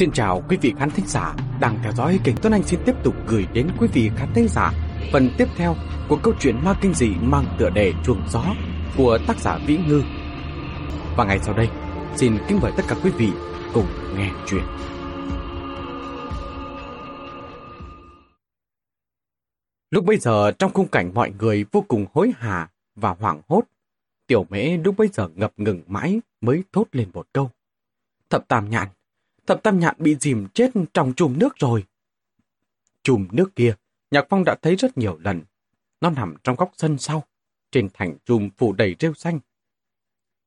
Xin chào quý vị khán thính giả đang theo dõi kênh Tuấn Anh xin tiếp tục gửi đến quý vị khán thính giả phần tiếp theo của câu chuyện ma kinh dị mang tựa đề chuồng gió của tác giả Vĩ Ngư. Và ngày sau đây, xin kính mời tất cả quý vị cùng nghe chuyện. Lúc bây giờ trong khung cảnh mọi người vô cùng hối hả và hoảng hốt, tiểu mễ lúc bây giờ ngập ngừng mãi mới thốt lên một câu. Thập tam nhạn, thập tam nhạn bị dìm chết trong chùm nước rồi. Chùm nước kia, Nhạc Phong đã thấy rất nhiều lần. Nó nằm trong góc sân sau, trên thành chùm phủ đầy rêu xanh.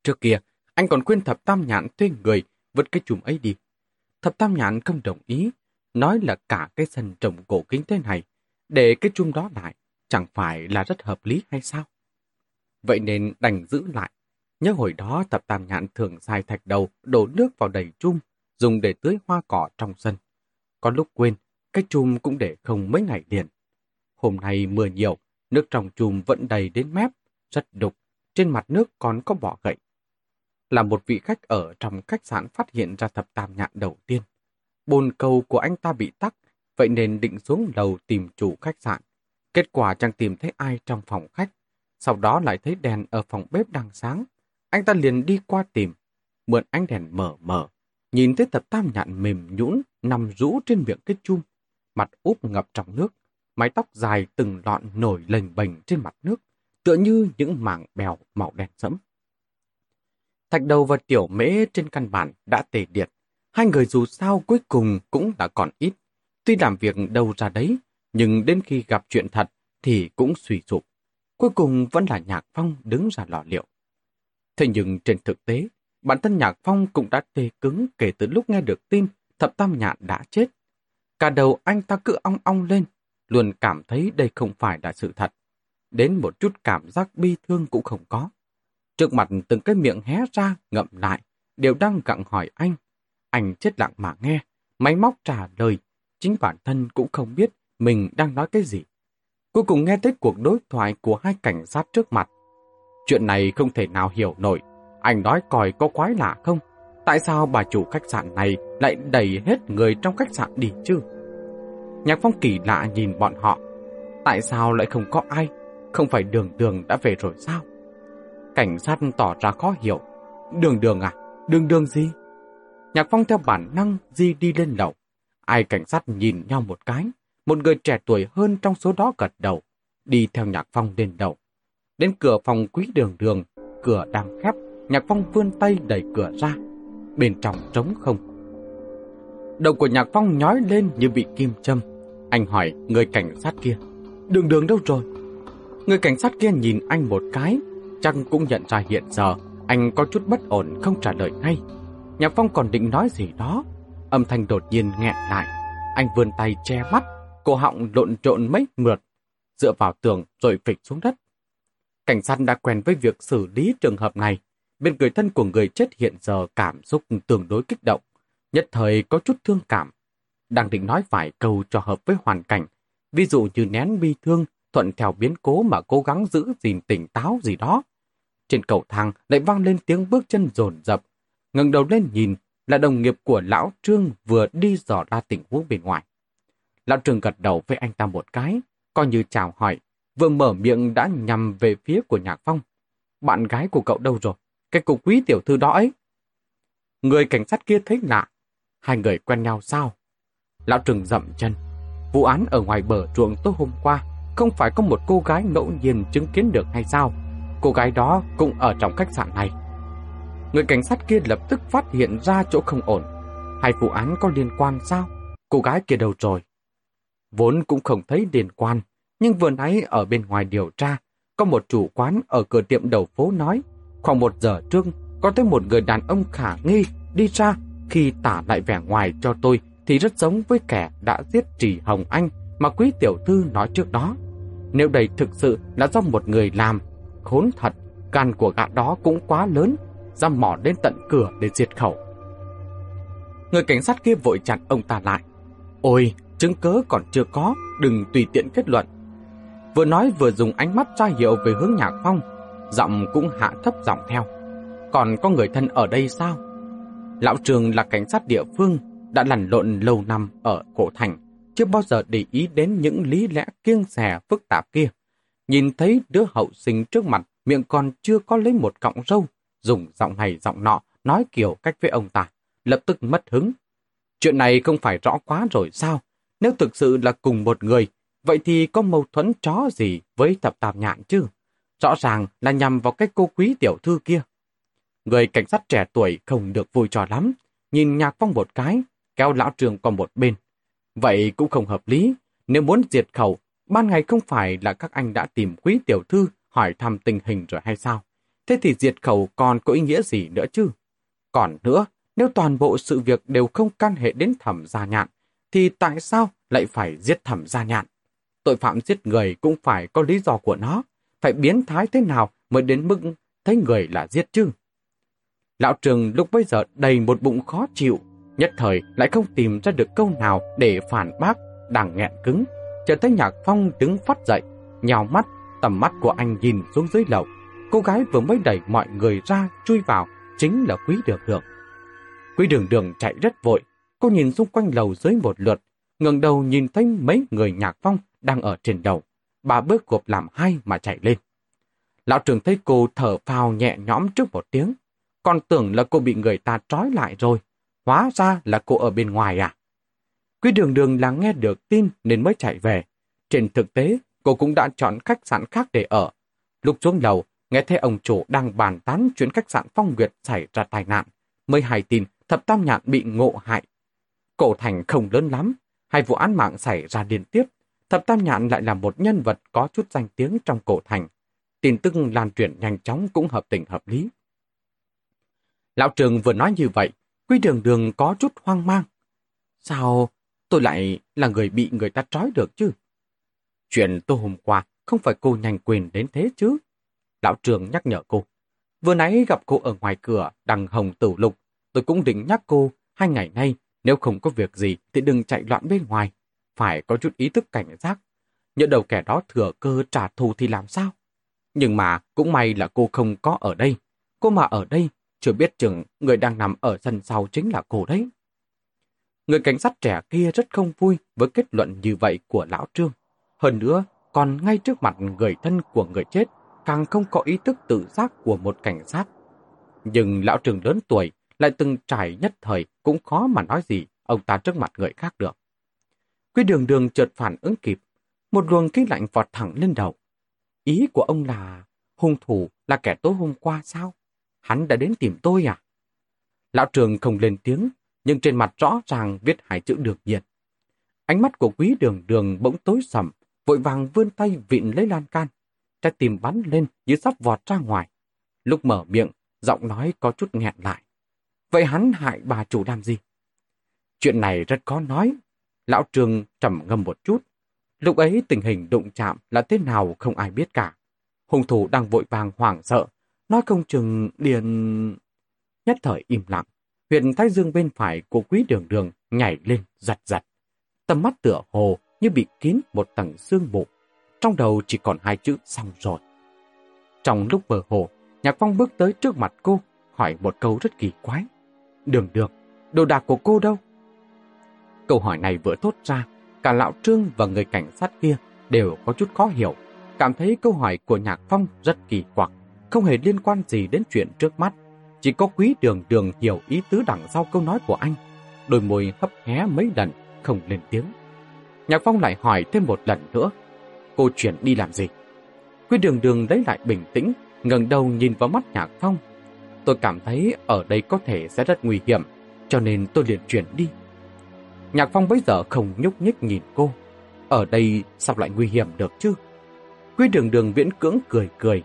Trước kia, anh còn khuyên thập tam nhạn thuê người vứt cái chùm ấy đi. Thập tam nhạn không đồng ý, nói là cả cái sân trồng cổ kính thế này, để cái chùm đó lại, chẳng phải là rất hợp lý hay sao? Vậy nên đành giữ lại. Nhớ hồi đó thập tam nhạn thường xài thạch đầu đổ nước vào đầy chum, dùng để tưới hoa cỏ trong sân. Có lúc quên, cái chùm cũng để không mấy ngày liền. Hôm nay mưa nhiều, nước trong chùm vẫn đầy đến mép, rất đục, trên mặt nước còn có bọ gậy. Là một vị khách ở trong khách sạn phát hiện ra thập tam nhạn đầu tiên. Bồn cầu của anh ta bị tắc, vậy nên định xuống lầu tìm chủ khách sạn. Kết quả chẳng tìm thấy ai trong phòng khách. Sau đó lại thấy đèn ở phòng bếp đang sáng. Anh ta liền đi qua tìm, mượn ánh đèn mở mở, nhìn thấy thập tam nhạn mềm nhũn nằm rũ trên miệng cái chum, mặt úp ngập trong nước, mái tóc dài từng lọn nổi lềnh bềnh trên mặt nước, tựa như những mảng bèo màu đen sẫm. Thạch đầu và tiểu mễ trên căn bản đã tề điệt, hai người dù sao cuối cùng cũng đã còn ít. Tuy làm việc đâu ra đấy, nhưng đến khi gặp chuyện thật thì cũng suy sụp. Cuối cùng vẫn là Nhạc Phong đứng ra lò liệu. Thế nhưng trên thực tế, bản thân Nhạc Phong cũng đã tê cứng kể từ lúc nghe được tin thập tam nhạn đã chết. Cả đầu anh ta cứ ong ong lên, luôn cảm thấy đây không phải là sự thật. Đến một chút cảm giác bi thương cũng không có. Trước mặt từng cái miệng hé ra, ngậm lại, đều đang gặng hỏi anh. Anh chết lặng mà nghe, máy móc trả lời, chính bản thân cũng không biết mình đang nói cái gì. Cuối cùng nghe thấy cuộc đối thoại của hai cảnh sát trước mặt. Chuyện này không thể nào hiểu nổi. Anh nói coi có quái lạ không? Tại sao bà chủ khách sạn này lại đẩy hết người trong khách sạn đi chứ? Nhạc phong kỳ lạ nhìn bọn họ. Tại sao lại không có ai? Không phải đường đường đã về rồi sao? Cảnh sát tỏ ra khó hiểu. Đường đường à? Đường đường gì? Nhạc phong theo bản năng di đi lên lầu. Ai cảnh sát nhìn nhau một cái. Một người trẻ tuổi hơn trong số đó gật đầu. Đi theo nhạc phong lên đầu. Đến cửa phòng quý đường đường. Cửa đang khép. Nhạc phong vươn tay đẩy cửa ra. Bên trong trống không. Đầu của nhạc phong nhói lên như bị kim châm. Anh hỏi người cảnh sát kia. Đường đường đâu rồi? Người cảnh sát kia nhìn anh một cái, chắc cũng nhận ra hiện giờ anh có chút bất ổn không trả lời ngay. Nhạc Phong còn định nói gì đó, âm thanh đột nhiên nghẹn lại. Anh vươn tay che mắt, cổ họng lộn trộn mấy mượt, dựa vào tường rồi phịch xuống đất. Cảnh sát đã quen với việc xử lý trường hợp này. Bên người thân của người chết hiện giờ cảm xúc tương đối kích động, nhất thời có chút thương cảm. Đang định nói vài câu cho hợp với hoàn cảnh, ví dụ như nén bi thương, thuận theo biến cố mà cố gắng giữ gìn tỉnh táo gì đó. Trên cầu thang lại vang lên tiếng bước chân rồn rập. ngẩng đầu lên nhìn là đồng nghiệp của lão Trương vừa đi dò ra tình huống bên ngoài. Lão Trương gật đầu với anh ta một cái, coi như chào hỏi, vừa mở miệng đã nhằm về phía của Nhạc Phong. Bạn gái của cậu đâu rồi? Cái cục quý tiểu thư đó ấy. Người cảnh sát kia thấy lạ. Hai người quen nhau sao? Lão Trừng dậm chân. Vụ án ở ngoài bờ ruộng tối hôm qua không phải có một cô gái ngẫu nhiên chứng kiến được hay sao? Cô gái đó cũng ở trong khách sạn này. Người cảnh sát kia lập tức phát hiện ra chỗ không ổn. Hai vụ án có liên quan sao? Cô gái kia đâu rồi? Vốn cũng không thấy liên quan, nhưng vừa nãy ở bên ngoài điều tra, có một chủ quán ở cửa tiệm đầu phố nói, khoảng một giờ trước, có tới một người đàn ông khả nghi đi ra khi tả lại vẻ ngoài cho tôi thì rất giống với kẻ đã giết Trì Hồng Anh mà quý tiểu thư nói trước đó. Nếu đây thực sự là do một người làm, khốn thật, gan của gã đó cũng quá lớn, ra mỏ đến tận cửa để diệt khẩu. Người cảnh sát kia vội chặn ông ta lại. Ôi, chứng cớ còn chưa có, đừng tùy tiện kết luận. Vừa nói vừa dùng ánh mắt ra hiệu về hướng nhà phong, giọng cũng hạ thấp giọng theo. Còn có người thân ở đây sao? Lão Trường là cảnh sát địa phương, đã lăn lộn lâu năm ở cổ thành, chưa bao giờ để ý đến những lý lẽ kiêng xè phức tạp kia. Nhìn thấy đứa hậu sinh trước mặt, miệng còn chưa có lấy một cọng râu, dùng giọng này giọng nọ, nói kiểu cách với ông ta, lập tức mất hứng. Chuyện này không phải rõ quá rồi sao? Nếu thực sự là cùng một người, vậy thì có mâu thuẫn chó gì với thập tạp nhạn chứ? Rõ ràng là nhằm vào cái cô quý tiểu thư kia. Người cảnh sát trẻ tuổi không được vui trò lắm, nhìn nhạc phong một cái, kéo lão trường qua một bên. Vậy cũng không hợp lý, nếu muốn diệt khẩu, ban ngày không phải là các anh đã tìm quý tiểu thư hỏi thăm tình hình rồi hay sao? Thế thì diệt khẩu còn có ý nghĩa gì nữa chứ? Còn nữa, nếu toàn bộ sự việc đều không can hệ đến thẩm gia nhạn, thì tại sao lại phải giết thẩm gia nhạn? Tội phạm giết người cũng phải có lý do của nó, phải biến thái thế nào mới đến mức thấy người là giết chứ? Lão Trường lúc bấy giờ đầy một bụng khó chịu, nhất thời lại không tìm ra được câu nào để phản bác, đang nghẹn cứng. Chờ thấy Nhạc Phong đứng phát dậy, nhào mắt, tầm mắt của anh nhìn xuống dưới lầu. Cô gái vừa mới đẩy mọi người ra, chui vào, chính là Quý Đường Đường. Quý Đường Đường chạy rất vội, cô nhìn xung quanh lầu dưới một lượt, ngẩng đầu nhìn thấy mấy người Nhạc Phong đang ở trên đầu. Bà bước gộp làm hai mà chạy lên. Lão trường thấy cô thở phào nhẹ nhõm trước một tiếng, còn tưởng là cô bị người ta trói lại rồi. Hóa ra là cô ở bên ngoài à? Quý đường đường là nghe được tin nên mới chạy về. Trên thực tế, cô cũng đã chọn khách sạn khác để ở. Lúc xuống lầu, nghe thấy ông chủ đang bàn tán chuyến khách sạn Phong Nguyệt xảy ra tai nạn. Mới hay tin thập tam nhạn bị ngộ hại. Cổ thành không lớn lắm. Hai vụ án mạng xảy ra liên tiếp. Thập tam nhạn lại là một nhân vật có chút danh tiếng trong cổ thành. Tin tức lan truyền nhanh chóng cũng hợp tình hợp lý. Lão Trường vừa nói như vậy, Quy Đường Đường có chút hoang mang. Sao tôi lại là người bị người ta trói được chứ? Chuyện tôi hôm qua không phải cô nhanh quyền đến thế chứ? Lão Trường nhắc nhở cô. Vừa nãy gặp cô ở ngoài cửa đằng hồng tử lục, tôi cũng định nhắc cô hai ngày nay nếu không có việc gì thì đừng chạy loạn bên ngoài. Phải có chút ý thức cảnh giác. Nhớ đầu kẻ đó thừa cơ trả thù thì làm sao? Nhưng mà cũng may là cô không có ở đây. Cô mà ở đây chưa biết chừng người đang nằm ở sân sau chính là cô đấy. Người cảnh sát trẻ kia rất không vui với kết luận như vậy của lão Trương. Hơn nữa, còn ngay trước mặt người thân của người chết, càng không có ý thức tự giác của một cảnh sát. Nhưng lão Trương lớn tuổi, lại từng trải nhất thời cũng khó mà nói gì ông ta trước mặt người khác được. Quý đường đường chợt phản ứng kịp, một luồng khí lạnh vọt thẳng lên đầu. Ý của ông là hung thủ là kẻ tối hôm qua sao? hắn đã đến tìm tôi à? Lão trường không lên tiếng, nhưng trên mặt rõ ràng viết hai chữ được nhiệt. Ánh mắt của quý đường đường bỗng tối sầm, vội vàng vươn tay vịn lấy lan can. Trái tim bắn lên như sắp vọt ra ngoài. Lúc mở miệng, giọng nói có chút nghẹn lại. Vậy hắn hại bà chủ làm gì? Chuyện này rất khó nói. Lão trường trầm ngâm một chút. Lúc ấy tình hình đụng chạm là thế nào không ai biết cả. Hùng thủ đang vội vàng hoảng sợ, Nói không chừng liền... Nhất thời im lặng, huyện thái dương bên phải của quý đường đường nhảy lên giật giật. Tầm mắt tựa hồ như bị kín một tầng xương mù. Trong đầu chỉ còn hai chữ xong rồi. Trong lúc mơ hồ, Nhạc Phong bước tới trước mặt cô, hỏi một câu rất kỳ quái. Đường đường, đồ đạc của cô đâu? Câu hỏi này vừa thốt ra, cả lão trương và người cảnh sát kia đều có chút khó hiểu, cảm thấy câu hỏi của Nhạc Phong rất kỳ quặc không hề liên quan gì đến chuyện trước mắt. Chỉ có quý đường đường hiểu ý tứ đằng sau câu nói của anh. Đôi môi hấp hé mấy lần, không lên tiếng. Nhạc Phong lại hỏi thêm một lần nữa. Cô chuyển đi làm gì? Quý đường đường lấy lại bình tĩnh, ngẩng đầu nhìn vào mắt Nhạc Phong. Tôi cảm thấy ở đây có thể sẽ rất nguy hiểm, cho nên tôi liền chuyển đi. Nhạc Phong bây giờ không nhúc nhích nhìn cô. Ở đây sao lại nguy hiểm được chứ? Quy đường đường viễn cưỡng cười cười,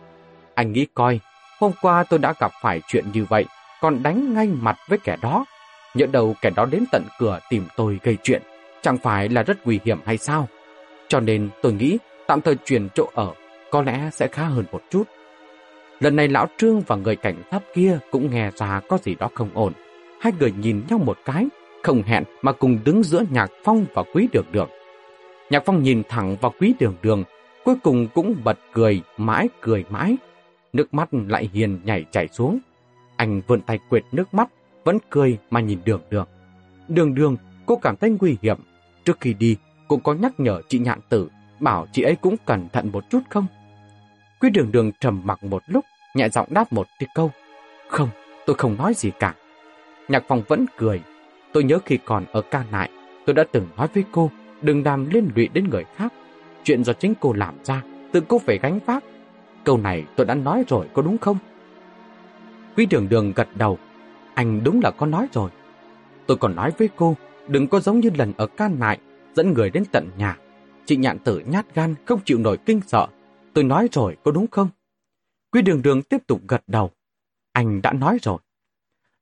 anh nghĩ coi, hôm qua tôi đã gặp phải chuyện như vậy, còn đánh ngay mặt với kẻ đó. Nhỡ đầu kẻ đó đến tận cửa tìm tôi gây chuyện, chẳng phải là rất nguy hiểm hay sao? Cho nên tôi nghĩ tạm thời chuyển chỗ ở có lẽ sẽ khá hơn một chút. Lần này Lão Trương và người cảnh sát kia cũng nghe ra có gì đó không ổn. Hai người nhìn nhau một cái, không hẹn mà cùng đứng giữa Nhạc Phong và Quý Đường Đường. Nhạc Phong nhìn thẳng vào Quý Đường Đường, cuối cùng cũng bật cười, mãi cười mãi, nước mắt lại hiền nhảy chảy xuống. Anh vươn tay quệt nước mắt, vẫn cười mà nhìn đường đường. Đường đường, cô cảm thấy nguy hiểm. Trước khi đi, cũng có nhắc nhở chị nhạn tử, bảo chị ấy cũng cẩn thận một chút không? Quý đường đường trầm mặc một lúc, nhẹ giọng đáp một cái câu. Không, tôi không nói gì cả. Nhạc phong vẫn cười. Tôi nhớ khi còn ở ca nại, tôi đã từng nói với cô, đừng làm liên lụy đến người khác. Chuyện do chính cô làm ra, tự cô phải gánh vác. Câu này tôi đã nói rồi, có đúng không? Quý đường đường gật đầu. Anh đúng là có nói rồi. Tôi còn nói với cô, đừng có giống như lần ở ca nại, dẫn người đến tận nhà. Chị nhạn tử nhát gan, không chịu nổi kinh sợ. Tôi nói rồi, có đúng không? Quý đường đường tiếp tục gật đầu. Anh đã nói rồi.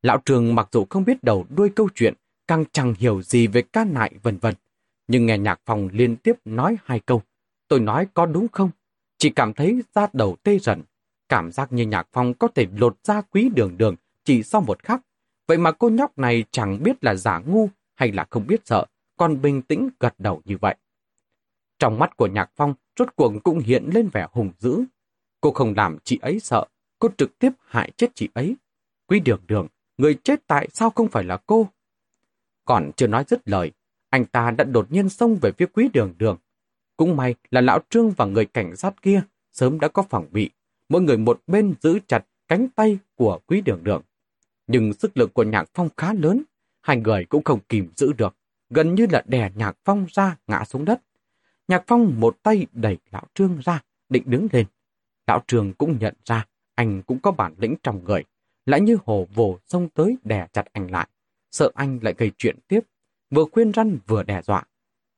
Lão trường mặc dù không biết đầu đuôi câu chuyện, càng chẳng hiểu gì về ca nại vân vân. Nhưng nghe nhạc phòng liên tiếp nói hai câu. Tôi nói có đúng không? Chỉ cảm thấy da đầu tê rần. Cảm giác như nhạc phong có thể lột ra quý đường đường chỉ sau một khắc. Vậy mà cô nhóc này chẳng biết là giả ngu hay là không biết sợ, còn bình tĩnh gật đầu như vậy. Trong mắt của nhạc phong, rốt cuộc cũng hiện lên vẻ hùng dữ. Cô không làm chị ấy sợ, cô trực tiếp hại chết chị ấy. Quý đường đường, người chết tại sao không phải là cô? Còn chưa nói dứt lời, anh ta đã đột nhiên xông về phía quý đường đường. Cũng may là lão trương và người cảnh sát kia sớm đã có phòng bị. Mỗi người một bên giữ chặt cánh tay của quý đường đường. Nhưng sức lực của nhạc phong khá lớn, hai người cũng không kìm giữ được, gần như là đè nhạc phong ra ngã xuống đất. Nhạc phong một tay đẩy lão trương ra, định đứng lên. Lão trương cũng nhận ra anh cũng có bản lĩnh trong người, lại như hồ vồ xông tới đè chặt anh lại, sợ anh lại gây chuyện tiếp, vừa khuyên răn vừa đe dọa.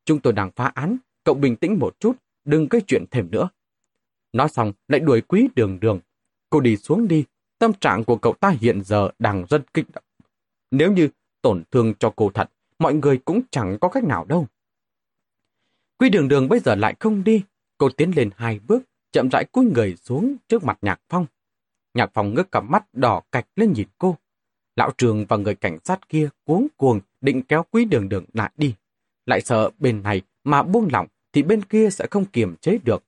Chúng tôi đang phá án, cậu bình tĩnh một chút, đừng gây chuyện thêm nữa. Nói xong lại đuổi quý đường đường. Cô đi xuống đi, tâm trạng của cậu ta hiện giờ đang rất kích động. Nếu như tổn thương cho cô thật, mọi người cũng chẳng có cách nào đâu. Quý đường đường bây giờ lại không đi, cô tiến lên hai bước, chậm rãi cúi người xuống trước mặt Nhạc Phong. Nhạc phòng ngước cặp mắt đỏ cạch lên nhìn cô. Lão trường và người cảnh sát kia cuống cuồng định kéo quý đường đường lại đi. Lại sợ bên này mà buông lỏng thì bên kia sẽ không kiềm chế được.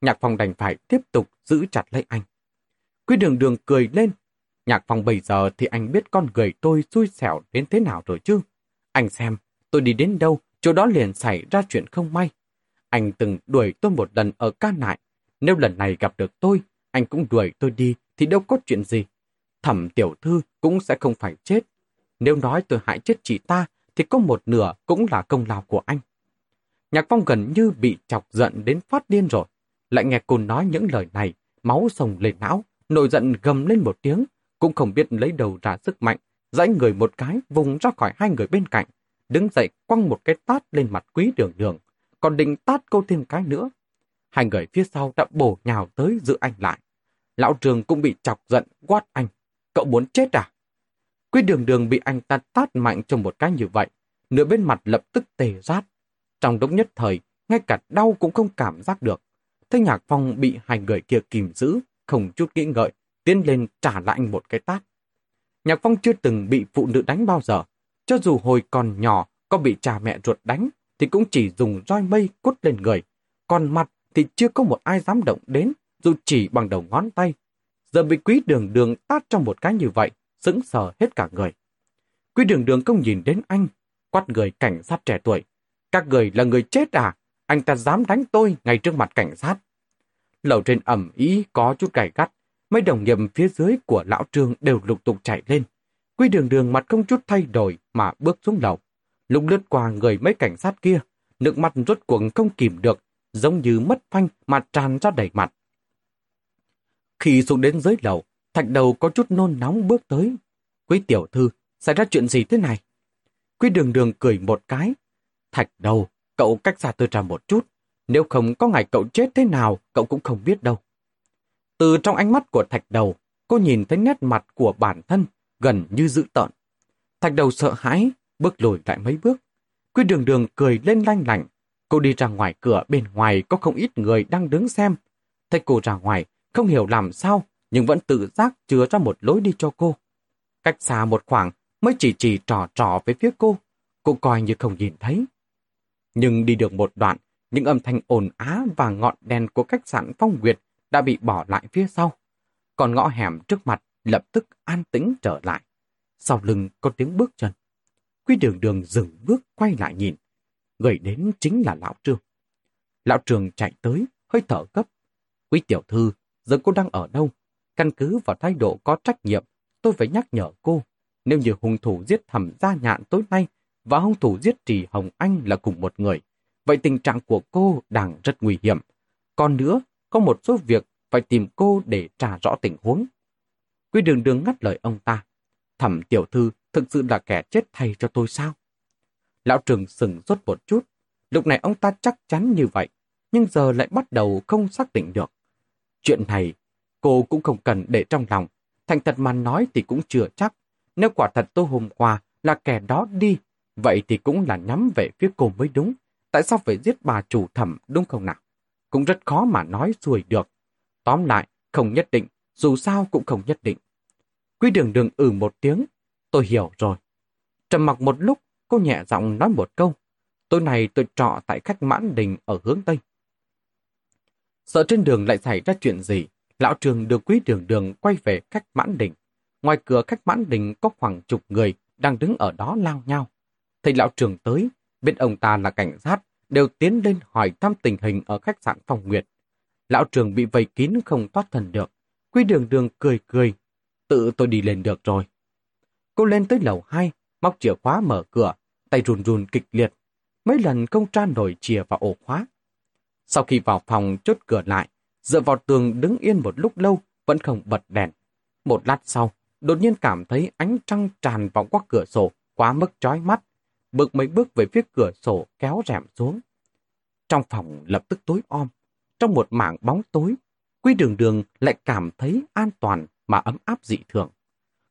Nhạc phòng đành phải tiếp tục giữ chặt lấy anh. Quý đường đường cười lên. Nhạc phòng bây giờ thì anh biết con người tôi xui xẻo đến thế nào rồi chứ. Anh xem, tôi đi đến đâu, chỗ đó liền xảy ra chuyện không may. Anh từng đuổi tôi một lần ở ca nại. Nếu lần này gặp được tôi, anh cũng đuổi tôi đi thì đâu có chuyện gì. Thẩm tiểu thư cũng sẽ không phải chết. Nếu nói tôi hại chết chị ta, thì có một nửa cũng là công lao của anh. Nhạc Phong gần như bị chọc giận đến phát điên rồi. Lại nghe cô nói những lời này, máu sồng lên não, nổi giận gầm lên một tiếng, cũng không biết lấy đầu ra sức mạnh, dãy người một cái vùng ra khỏi hai người bên cạnh, đứng dậy quăng một cái tát lên mặt quý đường đường, còn định tát cô thêm cái nữa. Hai người phía sau đã bổ nhào tới giữ anh lại. Lão trường cũng bị chọc giận quát anh. Cậu muốn chết à? Quý đường đường bị anh ta tát mạnh trong một cái như vậy, nửa bên mặt lập tức tề rát. Trong đống nhất thời, ngay cả đau cũng không cảm giác được. Thế nhạc phong bị hai người kia kìm giữ, không chút nghĩ ngợi, tiến lên trả lại anh một cái tát. Nhạc phong chưa từng bị phụ nữ đánh bao giờ. Cho dù hồi còn nhỏ có bị cha mẹ ruột đánh, thì cũng chỉ dùng roi mây cút lên người. Còn mặt thì chưa có một ai dám động đến, dù chỉ bằng đầu ngón tay. Giờ bị quý đường đường tát trong một cái như vậy, sững sờ hết cả người. Quý đường đường không nhìn đến anh, quát người cảnh sát trẻ tuổi. Các người là người chết à? Anh ta dám đánh tôi ngay trước mặt cảnh sát. Lầu trên ẩm ý có chút gầy gắt, mấy đồng nghiệp phía dưới của lão trương đều lục tục chạy lên. Quy đường đường mặt không chút thay đổi mà bước xuống lầu. Lúc lướt qua người mấy cảnh sát kia, nước mặt rốt cuộc không kìm được, giống như mất phanh mà tràn ra đầy mặt. Khi xuống đến dưới lầu, thạch đầu có chút nôn nóng bước tới. Quý tiểu thư, xảy ra chuyện gì thế này? Quý đường đường cười một cái. Thạch đầu, cậu cách xa tôi ra một chút. Nếu không có ngày cậu chết thế nào, cậu cũng không biết đâu. Từ trong ánh mắt của thạch đầu, cô nhìn thấy nét mặt của bản thân, gần như dữ tợn. Thạch đầu sợ hãi, bước lùi lại mấy bước. Quý đường đường cười lên lanh lạnh. Cô đi ra ngoài cửa bên ngoài có không ít người đang đứng xem. Thấy cô ra ngoài, không hiểu làm sao, nhưng vẫn tự giác chứa ra một lối đi cho cô. Cách xa một khoảng, mới chỉ chỉ trò trò với phía cô. Cô coi như không nhìn thấy. Nhưng đi được một đoạn, những âm thanh ồn á và ngọn đèn của khách sạn Phong Nguyệt đã bị bỏ lại phía sau. Còn ngõ hẻm trước mặt lập tức an tĩnh trở lại. Sau lưng có tiếng bước chân. Quy đường đường dừng bước quay lại nhìn. Người đến chính là Lão Trương. Lão Trương chạy tới, hơi thở gấp. Quý tiểu thư, giờ cô đang ở đâu? Căn cứ vào thái độ có trách nhiệm, tôi phải nhắc nhở cô. Nếu như hung thủ giết thẩm gia nhạn tối nay và hung thủ giết trì Hồng Anh là cùng một người, vậy tình trạng của cô đang rất nguy hiểm. Còn nữa, có một số việc phải tìm cô để trả rõ tình huống. quy đường đường ngắt lời ông ta. Thẩm tiểu thư thực sự là kẻ chết thay cho tôi sao? Lão Trường sừng sốt một chút. Lúc này ông ta chắc chắn như vậy, nhưng giờ lại bắt đầu không xác định được. Chuyện này, cô cũng không cần để trong lòng. Thành thật mà nói thì cũng chưa chắc. Nếu quả thật tôi hôm qua là kẻ đó đi, vậy thì cũng là nhắm về phía cô mới đúng. Tại sao phải giết bà chủ thẩm đúng không nào? Cũng rất khó mà nói xuôi được. Tóm lại, không nhất định, dù sao cũng không nhất định. Quý đường đường ừ một tiếng, tôi hiểu rồi. Trầm mặc một lúc, cô nhẹ giọng nói một câu. Tối nay tôi trọ tại khách mãn đình ở hướng Tây. Sợ trên đường lại xảy ra chuyện gì, lão trường được quý đường đường quay về khách mãn đình. Ngoài cửa khách mãn đình có khoảng chục người đang đứng ở đó lao nhau. Thấy lão trường tới, biết ông ta là cảnh sát, đều tiến lên hỏi thăm tình hình ở khách sạn Phong Nguyệt. Lão trường bị vây kín không thoát thần được. Quý đường đường cười cười. Tự tôi đi lên được rồi. Cô lên tới lầu 2, móc chìa khóa mở cửa, tay run run kịch liệt. Mấy lần không tra nổi chìa vào ổ khóa. Sau khi vào phòng chốt cửa lại, dựa vào tường đứng yên một lúc lâu, vẫn không bật đèn. Một lát sau, đột nhiên cảm thấy ánh trăng tràn vào qua cửa sổ, quá mức chói mắt. Bước mấy bước về phía cửa sổ kéo rèm xuống. Trong phòng lập tức tối om. Trong một mảng bóng tối, Quy đường đường lại cảm thấy an toàn mà ấm áp dị thường.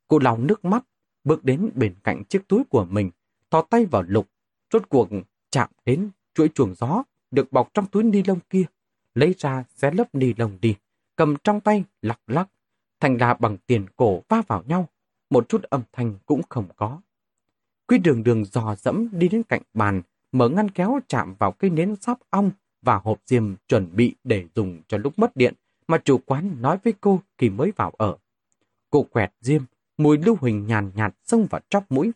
Cô lòng nước mắt, bước đến bên cạnh chiếc túi của mình, thò tay vào lục, rốt cuộc chạm đến chuỗi chuồng gió được bọc trong túi ni lông kia, lấy ra xé lớp ni lông đi, cầm trong tay lắc lắc, thành ra bằng tiền cổ va vào nhau, một chút âm thanh cũng không có. Quy đường đường dò dẫm đi đến cạnh bàn, mở ngăn kéo chạm vào cây nến sáp ong và hộp diêm chuẩn bị để dùng cho lúc mất điện mà chủ quán nói với cô khi mới vào ở. Cô quẹt diêm, mùi lưu huỳnh nhàn nhạt xông vào chóp mũi.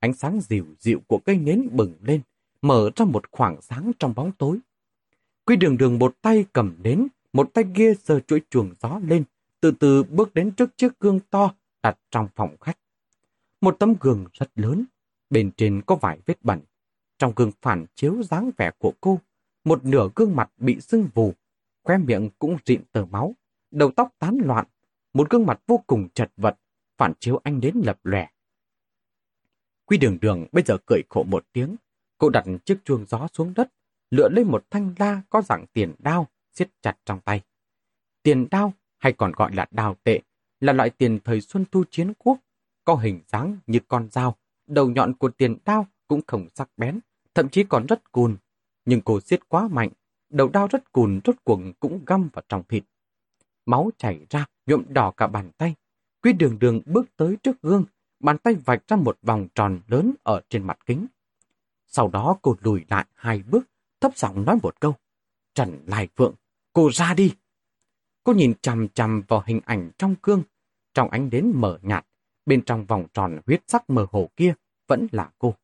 Ánh sáng dịu dịu của cây nến bừng lên, mở ra một khoảng sáng trong bóng tối. Quy đường đường một tay cầm nến, một tay kia sờ chuỗi chuồng gió lên, từ từ bước đến trước chiếc gương to đặt trong phòng khách. Một tấm gương rất lớn, bên trên có vài vết bẩn. Trong gương phản chiếu dáng vẻ của cô, một nửa gương mặt bị sưng vù, khoe miệng cũng rịn tờ máu, đầu tóc tán loạn, một gương mặt vô cùng chật vật, phản chiếu anh đến lập lòe. Quy đường đường bây giờ cười khổ một tiếng, cô đặt chiếc chuông gió xuống đất, lựa lên một thanh la có dạng tiền đao, siết chặt trong tay. Tiền đao, hay còn gọi là đao tệ, là loại tiền thời Xuân Thu Chiến Quốc, có hình dáng như con dao, đầu nhọn của tiền đao cũng không sắc bén, thậm chí còn rất cùn. Nhưng cô siết quá mạnh, đầu đao rất cùn rốt cuộc cũng găm vào trong thịt. Máu chảy ra, nhuộm đỏ cả bàn tay. Quy đường đường bước tới trước gương, bàn tay vạch ra một vòng tròn lớn ở trên mặt kính. Sau đó cô lùi lại hai bước, thấp giọng nói một câu. Trần Lai Phượng, cô ra đi. Cô nhìn chằm chằm vào hình ảnh trong gương, trong ánh đến mở nhạt, bên trong vòng tròn huyết sắc mờ hồ kia vẫn là cô.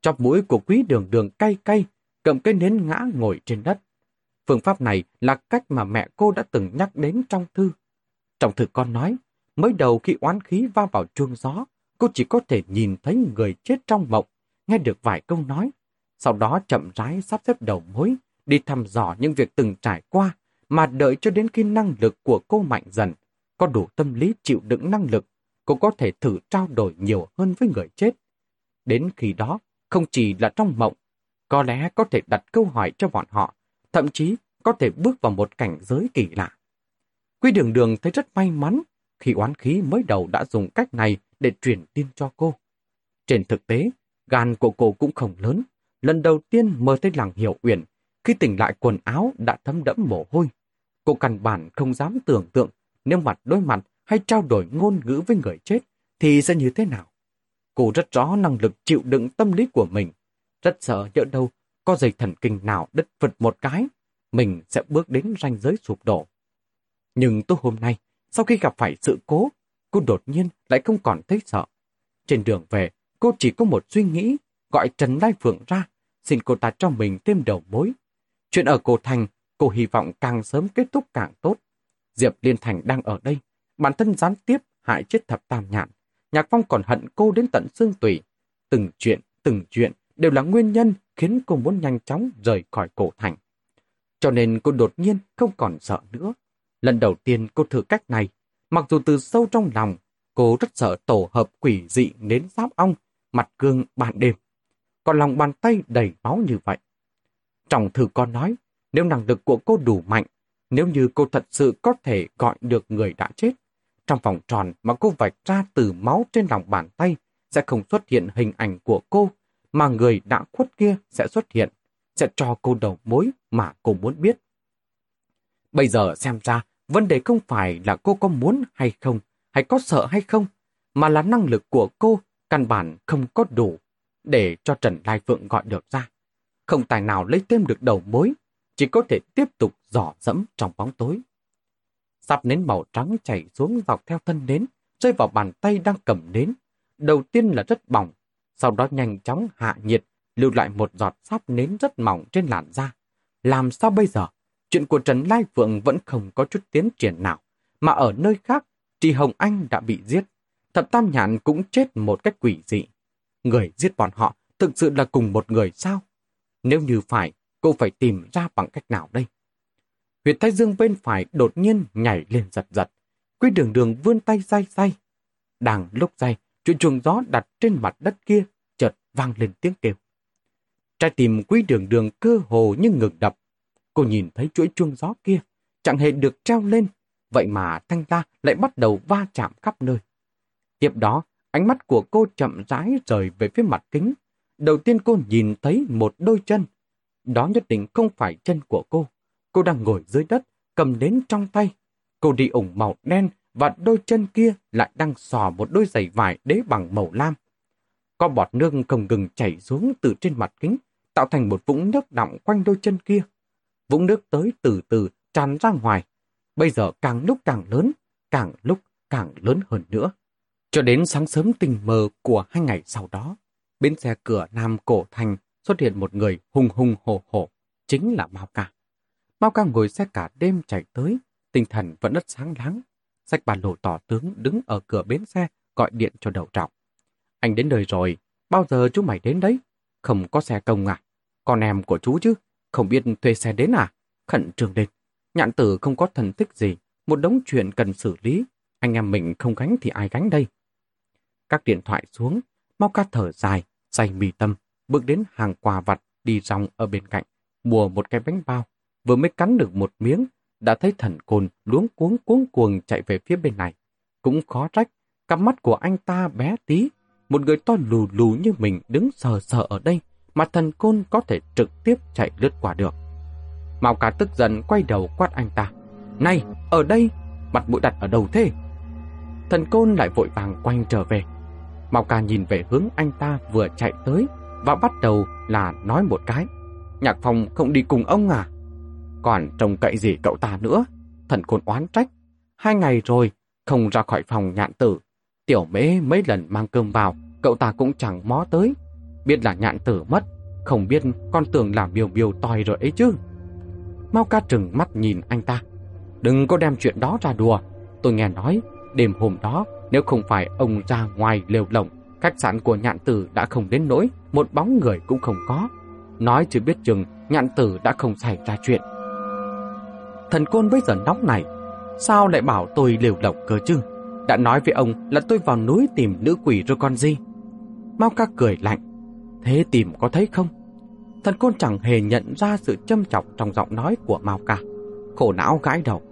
Chọc mũi của quý đường đường cay cay, cầm cây nến ngã ngồi trên đất. Phương pháp này là cách mà mẹ cô đã từng nhắc đến trong thư. Trong thư con nói, mới đầu khi oán khí va vào chuông gió, cô chỉ có thể nhìn thấy người chết trong mộng, nghe được vài câu nói. Sau đó chậm rãi sắp xếp đầu mối, đi thăm dò những việc từng trải qua, mà đợi cho đến khi năng lực của cô mạnh dần, có đủ tâm lý chịu đựng năng lực, cô có thể thử trao đổi nhiều hơn với người chết. Đến khi đó, không chỉ là trong mộng, có lẽ có thể đặt câu hỏi cho bọn họ, thậm chí có thể bước vào một cảnh giới kỳ lạ. Quy đường đường thấy rất may mắn khi oán khí mới đầu đã dùng cách này để truyền tin cho cô. Trên thực tế, gan của cô cũng không lớn. Lần đầu tiên mơ thấy làng hiểu uyển, khi tỉnh lại quần áo đã thấm đẫm mồ hôi. Cô căn bản không dám tưởng tượng nếu mặt đối mặt hay trao đổi ngôn ngữ với người chết thì sẽ như thế nào. Cô rất rõ năng lực chịu đựng tâm lý của mình. Rất sợ nhỡ đâu có dây thần kinh nào đứt vật một cái, mình sẽ bước đến ranh giới sụp đổ. Nhưng tối hôm nay, sau khi gặp phải sự cố, cô đột nhiên lại không còn thấy sợ. Trên đường về, cô chỉ có một suy nghĩ, gọi Trần Lai Phượng ra, xin cô ta cho mình thêm đầu mối. Chuyện ở cổ thành, cô hy vọng càng sớm kết thúc càng tốt. Diệp Liên Thành đang ở đây, bản thân gián tiếp hại chết thập tam nhạn. Nhạc Phong còn hận cô đến tận xương tủy. Từng chuyện, từng chuyện đều là nguyên nhân khiến cô muốn nhanh chóng rời khỏi cổ thành. Cho nên cô đột nhiên không còn sợ nữa. Lần đầu tiên cô thử cách này, mặc dù từ sâu trong lòng, cô rất sợ tổ hợp quỷ dị đến giáp ong, mặt gương ban đêm. Còn lòng bàn tay đầy máu như vậy. Trong thư con nói, nếu năng lực của cô đủ mạnh, nếu như cô thật sự có thể gọi được người đã chết, trong vòng tròn mà cô vạch ra từ máu trên lòng bàn tay sẽ không xuất hiện hình ảnh của cô, mà người đã khuất kia sẽ xuất hiện, sẽ cho cô đầu mối mà cô muốn biết. Bây giờ xem ra, vấn đề không phải là cô có muốn hay không, hay có sợ hay không, mà là năng lực của cô căn bản không có đủ để cho Trần Lai Phượng gọi được ra. Không tài nào lấy thêm được đầu mối, chỉ có thể tiếp tục dò dẫm trong bóng tối. Sắp nến màu trắng chảy xuống dọc theo thân nến, rơi vào bàn tay đang cầm nến. Đầu tiên là rất bỏng, sau đó nhanh chóng hạ nhiệt, lưu lại một giọt sáp nến rất mỏng trên làn da. Làm sao bây giờ? Chuyện của Trần Lai Phượng vẫn không có chút tiến triển nào, mà ở nơi khác, Trì Hồng Anh đã bị giết. Thập Tam Nhạn cũng chết một cách quỷ dị. Người giết bọn họ thực sự là cùng một người sao? Nếu như phải, cô phải tìm ra bằng cách nào đây? Huyệt thái dương bên phải đột nhiên nhảy lên giật giật. Quý đường đường vươn tay say say. Đang lúc say, chuyện chuồng gió đặt trên mặt đất kia chợt vang lên tiếng kêu. Trái tim quý đường đường cơ hồ như ngừng đập. Cô nhìn thấy chuỗi chuông gió kia, chẳng hề được treo lên. Vậy mà thanh la lại bắt đầu va chạm khắp nơi. Tiếp đó, ánh mắt của cô chậm rãi rời về phía mặt kính. Đầu tiên cô nhìn thấy một đôi chân. Đó nhất định không phải chân của cô. Cô đang ngồi dưới đất, cầm đến trong tay. Cô đi ủng màu đen và đôi chân kia lại đang sò một đôi giày vải đế bằng màu lam. Có bọt nước không ngừng chảy xuống từ trên mặt kính, tạo thành một vũng nước đọng quanh đôi chân kia. Vũng nước tới từ từ tràn ra ngoài. Bây giờ càng lúc càng lớn, càng lúc càng lớn hơn nữa. Cho đến sáng sớm tình mờ của hai ngày sau đó, bên xe cửa Nam Cổ Thành xuất hiện một người hùng hùng hổ hổ, chính là Mao Ca. Mao Ca ngồi xe cả đêm chạy tới, tinh thần vẫn rất sáng láng. Sách bà lộ tỏ tướng đứng ở cửa bến xe gọi điện cho đầu trọng. Anh đến đời rồi, bao giờ chú mày đến đấy? Không có xe công à? Con em của chú chứ, không biết thuê xe đến à? Khẩn trương lên. Nhạn tử không có thần tích gì, một đống chuyện cần xử lý. Anh em mình không gánh thì ai gánh đây? Các điện thoại xuống, Mau ca thở dài, dày mì tâm, bước đến hàng quà vặt đi rong ở bên cạnh, mua một cái bánh bao. Vừa mới cắn được một miếng, đã thấy thần côn luống cuống cuống cuồng chạy về phía bên này. Cũng khó trách, cặp mắt của anh ta bé tí, một người to lù lù như mình đứng sờ sờ ở đây, mà thần côn có thể trực tiếp chạy lướt qua được. Mao cá tức giận quay đầu quát anh ta. Này, ở đây, mặt mũi đặt ở đâu thế? Thần côn lại vội vàng quanh trở về. Mao ca nhìn về hướng anh ta vừa chạy tới và bắt đầu là nói một cái. Nhạc phòng không đi cùng ông à? Còn trông cậy gì cậu ta nữa? Thần côn oán trách. Hai ngày rồi, không ra khỏi phòng nhạn tử. Tiểu mễ mấy lần mang cơm vào, cậu ta cũng chẳng mó tới. Biết là nhạn tử mất, không biết con tưởng làm miều miều toi rồi ấy chứ. Mau ca trừng mắt nhìn anh ta. Đừng có đem chuyện đó ra đùa. Tôi nghe nói, đêm hôm đó, nếu không phải ông ra ngoài lều lồng, khách sạn của nhạn tử đã không đến nỗi, một bóng người cũng không có. Nói chưa biết chừng, nhạn tử đã không xảy ra chuyện. Thần côn bây giờ nóng này, sao lại bảo tôi lều lồng cơ chứ? Đã nói với ông là tôi vào núi tìm nữ quỷ rồi con gì? Mau ca cười lạnh. Thế tìm có thấy không? Thần côn chẳng hề nhận ra sự châm chọc trong giọng nói của Mao Ca. Khổ não gãi đầu.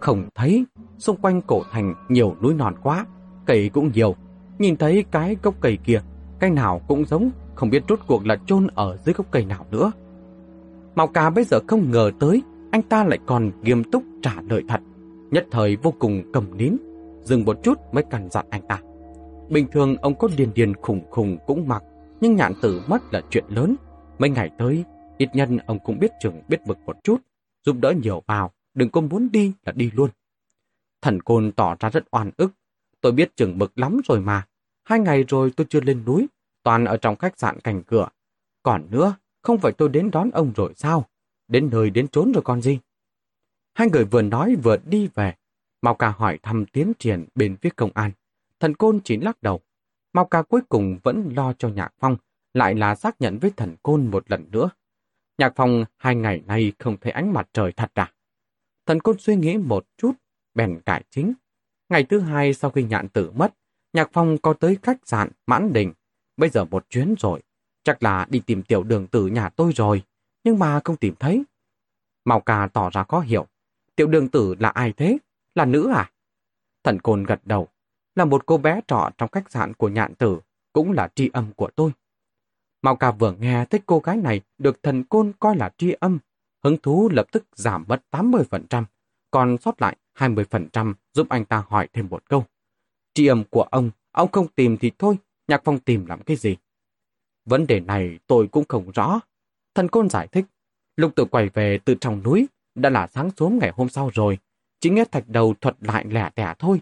Không thấy, xung quanh cổ thành nhiều núi non quá, cây cũng nhiều. Nhìn thấy cái gốc cây kia, cái nào cũng giống, không biết rốt cuộc là chôn ở dưới gốc cây nào nữa. Mao Ca bây giờ không ngờ tới, anh ta lại còn nghiêm túc trả lời thật. Nhất thời vô cùng cầm nín, dừng một chút mới cằn dặn anh ta. Bình thường ông có điền điền khủng khủng cũng mặc, nhưng nhạn tử mất là chuyện lớn, Mấy ngày tới, ít nhân ông cũng biết chừng biết vực một chút, giúp đỡ nhiều vào, đừng có muốn đi là đi luôn. Thần côn tỏ ra rất oan ức. Tôi biết chừng mực lắm rồi mà. Hai ngày rồi tôi chưa lên núi, toàn ở trong khách sạn cành cửa. Còn nữa, không phải tôi đến đón ông rồi sao? Đến nơi đến trốn rồi còn gì? Hai người vừa nói vừa đi về. Mao ca hỏi thăm tiến triển bên phía công an. Thần côn chỉ lắc đầu. Mao ca cuối cùng vẫn lo cho Nhạc Phong, lại là xác nhận với thần côn một lần nữa. Nhạc Phong hai ngày nay không thấy ánh mặt trời thật à? Thần côn suy nghĩ một chút, bèn cải chính. Ngày thứ hai sau khi nhạn tử mất, Nhạc Phong có tới khách sạn Mãn Đình. Bây giờ một chuyến rồi, chắc là đi tìm tiểu đường tử nhà tôi rồi, nhưng mà không tìm thấy. Màu ca tỏ ra khó hiểu. Tiểu đường tử là ai thế? Là nữ à? Thần côn gật đầu. Là một cô bé trọ trong khách sạn của nhạn tử, cũng là tri âm của tôi. Màu ca vừa nghe thấy cô gái này được thần côn coi là tri âm, hứng thú lập tức giảm mất 80%, còn sót lại 20% giúp anh ta hỏi thêm một câu. Tri âm của ông, ông không tìm thì thôi, Nhạc Phong tìm làm cái gì? Vấn đề này tôi cũng không rõ. Thần côn giải thích, lục tự quay về từ trong núi, đã là sáng sớm ngày hôm sau rồi, chỉ nghe thạch đầu thuật lại lẻ tẻ thôi.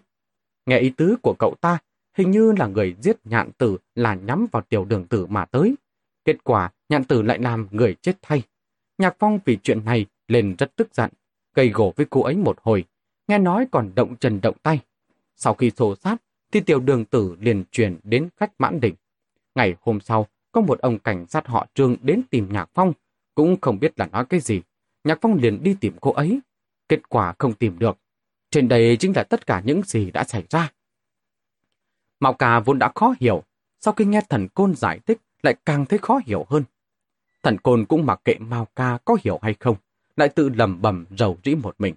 Nghe ý tứ của cậu ta, hình như là người giết nhạn tử là nhắm vào tiểu đường tử mà tới. Kết quả, nhạn tử lại làm người chết thay. Nhạc Phong vì chuyện này lên rất tức giận, gây gổ với cô ấy một hồi, nghe nói còn động chân động tay. Sau khi xô sát, thì tiểu đường tử liền truyền đến khách mãn đỉnh. Ngày hôm sau, có một ông cảnh sát họ trương đến tìm Nhạc Phong, cũng không biết là nói cái gì. Nhạc Phong liền đi tìm cô ấy. Kết quả không tìm được. Trên đây chính là tất cả những gì đã xảy ra. Mạo Cà vốn đã khó hiểu, sau khi nghe thần côn giải thích lại càng thấy khó hiểu hơn. Thần côn cũng mặc kệ Mao Ca có hiểu hay không, lại tự lầm bầm rầu rĩ một mình.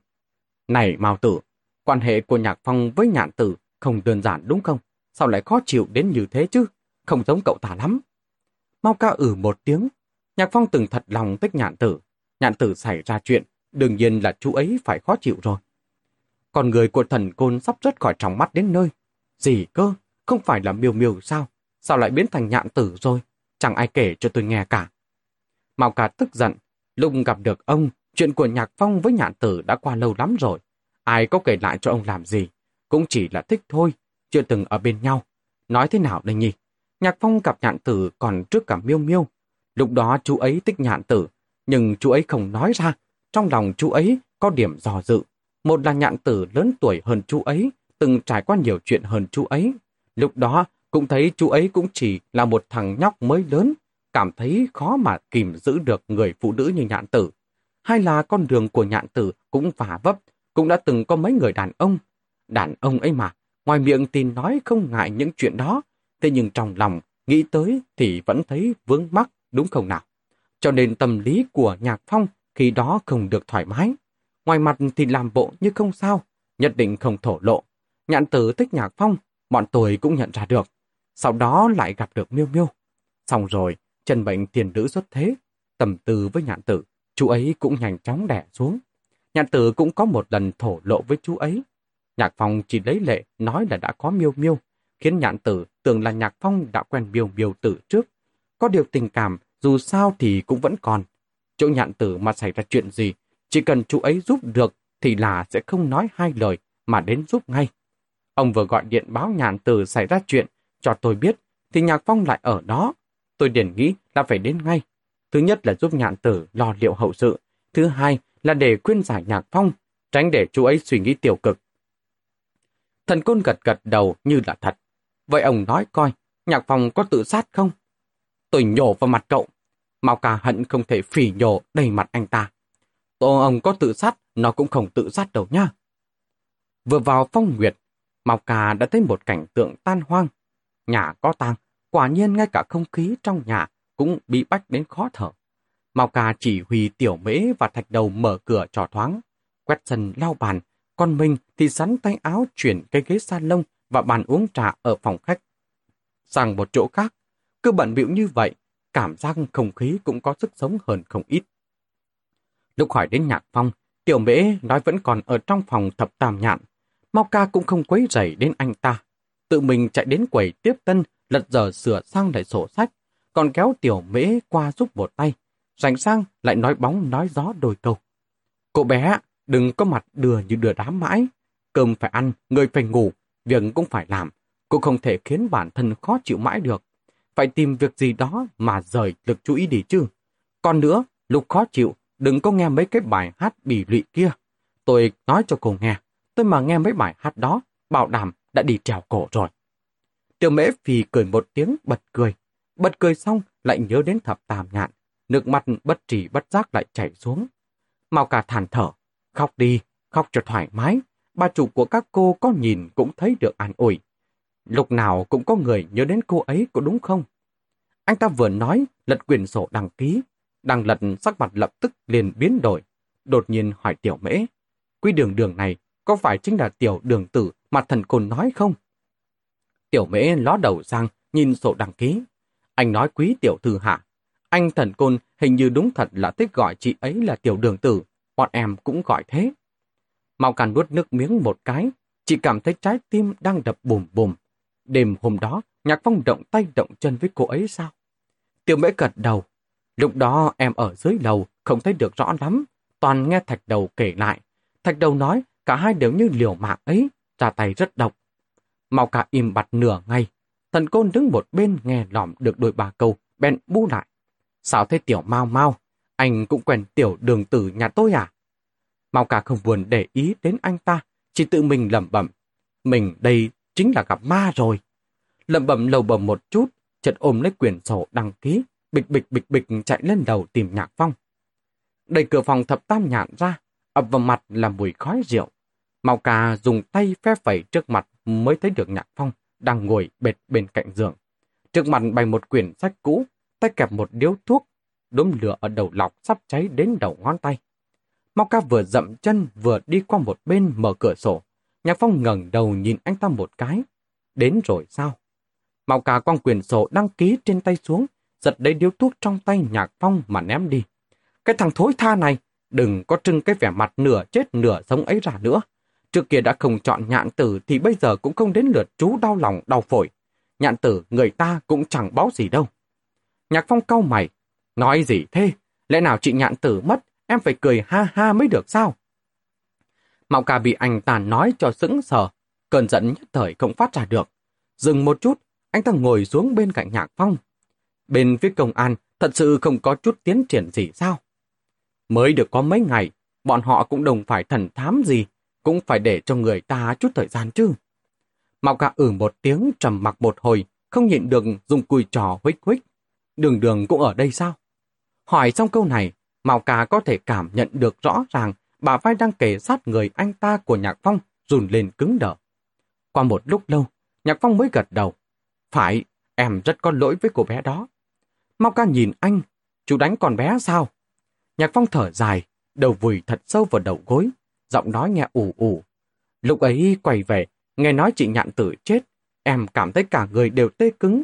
Này Mao Tử, quan hệ của Nhạc Phong với Nhạn Tử không đơn giản đúng không? Sao lại khó chịu đến như thế chứ? Không giống cậu ta lắm. Mao Ca ử một tiếng. Nhạc Phong từng thật lòng thích Nhạn Tử. Nhạn Tử xảy ra chuyện, đương nhiên là chú ấy phải khó chịu rồi. Còn người của thần côn sắp rớt khỏi trong mắt đến nơi. Gì cơ? Không phải là miêu miêu sao? Sao lại biến thành nhạn tử rồi? Chẳng ai kể cho tôi nghe cả. Mao Ca tức giận. Lúc gặp được ông, chuyện của Nhạc Phong với nhạn tử đã qua lâu lắm rồi. Ai có kể lại cho ông làm gì? Cũng chỉ là thích thôi, chưa từng ở bên nhau. Nói thế nào đây nhỉ? Nhạc Phong gặp nhạn tử còn trước cả miêu miêu. Lúc đó chú ấy thích nhạn tử, nhưng chú ấy không nói ra. Trong lòng chú ấy có điểm dò dự. Một là nhạn tử lớn tuổi hơn chú ấy, từng trải qua nhiều chuyện hơn chú ấy. Lúc đó cũng thấy chú ấy cũng chỉ là một thằng nhóc mới lớn, cảm thấy khó mà kìm giữ được người phụ nữ như nhạn tử. Hay là con đường của nhạn tử cũng vả vấp, cũng đã từng có mấy người đàn ông. Đàn ông ấy mà, ngoài miệng tin nói không ngại những chuyện đó, thế nhưng trong lòng nghĩ tới thì vẫn thấy vướng mắc đúng không nào? Cho nên tâm lý của Nhạc Phong khi đó không được thoải mái. Ngoài mặt thì làm bộ như không sao, nhất định không thổ lộ. Nhạn tử thích Nhạc Phong, bọn tôi cũng nhận ra được. Sau đó lại gặp được Miêu Miêu. Xong rồi, chân bệnh tiền nữ xuất thế, tầm tư với nhạn tử, chú ấy cũng nhanh chóng đẻ xuống. Nhạn tử cũng có một lần thổ lộ với chú ấy. Nhạc Phong chỉ lấy lệ nói là đã có Miêu Miêu, khiến nhạn tử tưởng là Nhạc Phong đã quen Miêu Miêu tử trước. Có điều tình cảm, dù sao thì cũng vẫn còn. Chỗ nhạn tử mà xảy ra chuyện gì, chỉ cần chú ấy giúp được thì là sẽ không nói hai lời mà đến giúp ngay. Ông vừa gọi điện báo nhạn tử xảy ra chuyện, cho tôi biết, thì Nhạc Phong lại ở đó. Tôi điển nghĩ là phải đến ngay. Thứ nhất là giúp nhạn tử lo liệu hậu sự. Thứ hai là để khuyên giải Nhạc Phong, tránh để chú ấy suy nghĩ tiêu cực. Thần côn gật gật đầu như là thật. Vậy ông nói coi, Nhạc Phong có tự sát không? Tôi nhổ vào mặt cậu. Mao ca hận không thể phỉ nhổ đầy mặt anh ta. Tổ ông có tự sát, nó cũng không tự sát đâu nha. Vừa vào phong nguyệt, Mao ca đã thấy một cảnh tượng tan hoang. Nhà có tang, quả nhiên ngay cả không khí trong nhà cũng bị bách đến khó thở. Mao ca chỉ huy tiểu mễ và thạch đầu mở cửa trò thoáng, quét sân lau bàn, còn mình thì sắn tay áo chuyển cái ghế salon và bàn uống trà ở phòng khách. Sang một chỗ khác, cứ bận bịu như vậy, cảm giác không khí cũng có sức sống hơn không ít. Lúc hỏi đến nhạc phong, tiểu mễ nói vẫn còn ở trong phòng thập tam nhạn. Mau ca cũng không quấy rầy đến anh ta. Tự mình chạy đến quầy tiếp tân, lật giờ sửa sang lại sổ sách, còn kéo tiểu mễ qua giúp một tay. Rảnh sang lại nói bóng nói gió đôi câu. Cô bé, đừng có mặt đưa như đưa đám mãi. Cơm phải ăn, người phải ngủ, việc cũng phải làm. Cô không thể khiến bản thân khó chịu mãi được. phải tìm việc gì đó mà rời lực chú ý đi chứ. Còn nữa, lúc khó chịu, đừng có nghe mấy cái bài hát bị lụy kia. Tôi nói cho cô nghe, tôi mà nghe mấy bài hát đó, bảo đảm đã đi trèo cổ rồi. Tiểu mễ phì cười một tiếng bật cười. Bật cười xong lại nhớ đến thập tam nhạn. Nước mắt bất trì bất giác lại chảy xuống. Mau cả thản thở. Khóc đi, khóc cho thoải mái. Bà chủ của các cô có nhìn cũng thấy được an ủi. Lúc nào cũng có người nhớ đến cô ấy có đúng không? Anh ta vừa nói, lật quyển sổ đăng ký. Đang lật sắc mặt lập tức liền biến đổi. Đột nhiên hỏi tiểu mễ. Quy đường đường này có phải chính là tiểu đường tử mà thần côn nói không? Tiểu mễ ló đầu sang, nhìn sổ đăng ký. Anh nói quý tiểu thư hạ. Anh thần côn hình như đúng thật là thích gọi chị ấy là tiểu đường tử. Bọn em cũng gọi thế. Mau càn nuốt nước miếng một cái, chị cảm thấy trái tim đang đập bùm bùm. Đêm hôm đó, Nhạc Phong động tay động chân với cô ấy sao? Tiểu mễ gật đầu. Lúc đó em ở dưới lầu, không thấy được rõ lắm. Toàn nghe thạch đầu kể lại. Thạch đầu nói cả hai đều như liều mạng ấy, ra tay rất độc. Mau cả im bặt nửa ngày. Thần côn đứng một bên nghe lỏm được đôi bà câu, bèn bu lại. Sao thế tiểu mau mau? Anh cũng quen tiểu đường tử nhà tôi à? Mau cả không buồn để ý đến anh ta, chỉ tự mình lẩm bẩm. Mình đây chính là gặp ma rồi. Lẩm bẩm lầu bẩm một chút, chợt ôm lấy quyển sổ đăng ký, bịch bịch bịch bịch chạy lên đầu tìm nhạc phong. Đẩy cửa phòng thập tam nhạn ra, ập vào mặt là mùi khói rượu. mau ca dùng tay phe phẩy trước mặt mới thấy được nhạc phong đang ngồi bệt bên cạnh giường. Trước mặt bày một quyển sách cũ, tay kẹp một điếu thuốc, đốm lửa ở đầu lọc sắp cháy đến đầu ngón tay. Mao ca vừa dậm chân vừa đi qua một bên mở cửa sổ. Nhạc phong ngẩng đầu nhìn anh ta một cái. Đến rồi sao? Mao ca quăng quyển sổ đăng ký trên tay xuống, giật lấy điếu thuốc trong tay nhạc phong mà ném đi. Cái thằng thối tha này, đừng có trưng cái vẻ mặt nửa chết nửa sống ấy ra nữa. Trước kia đã không chọn nhạn tử thì bây giờ cũng không đến lượt chú đau lòng đau phổi. Nhạn tử người ta cũng chẳng báo gì đâu. Nhạc phong cau mày. Nói gì thế? Lẽ nào chị nhạn tử mất, em phải cười ha ha mới được sao? Mạo ca bị anh tàn nói cho sững sờ, cơn giận nhất thời không phát ra được. Dừng một chút, anh ta ngồi xuống bên cạnh nhạc phong. Bên phía công an, thật sự không có chút tiến triển gì sao? Mới được có mấy ngày, bọn họ cũng đồng phải thần thám gì, cũng phải để cho người ta chút thời gian chứ. Mạo ca ử ừ một tiếng trầm mặc một hồi, không nhịn được dùng cùi trò huých huých. Đường đường cũng ở đây sao? Hỏi xong câu này, Mạo ca có thể cảm nhận được rõ ràng bà vai đang kề sát người anh ta của Nhạc Phong rùn lên cứng đờ. Qua một lúc lâu, Nhạc Phong mới gật đầu. Phải, em rất có lỗi với cô bé đó. Mau ca nhìn anh, chú đánh con bé sao? Nhạc Phong thở dài, đầu vùi thật sâu vào đầu gối, giọng nói nghe ủ ủ. Lúc ấy quay về, nghe nói chị nhạn tử chết, em cảm thấy cả người đều tê cứng.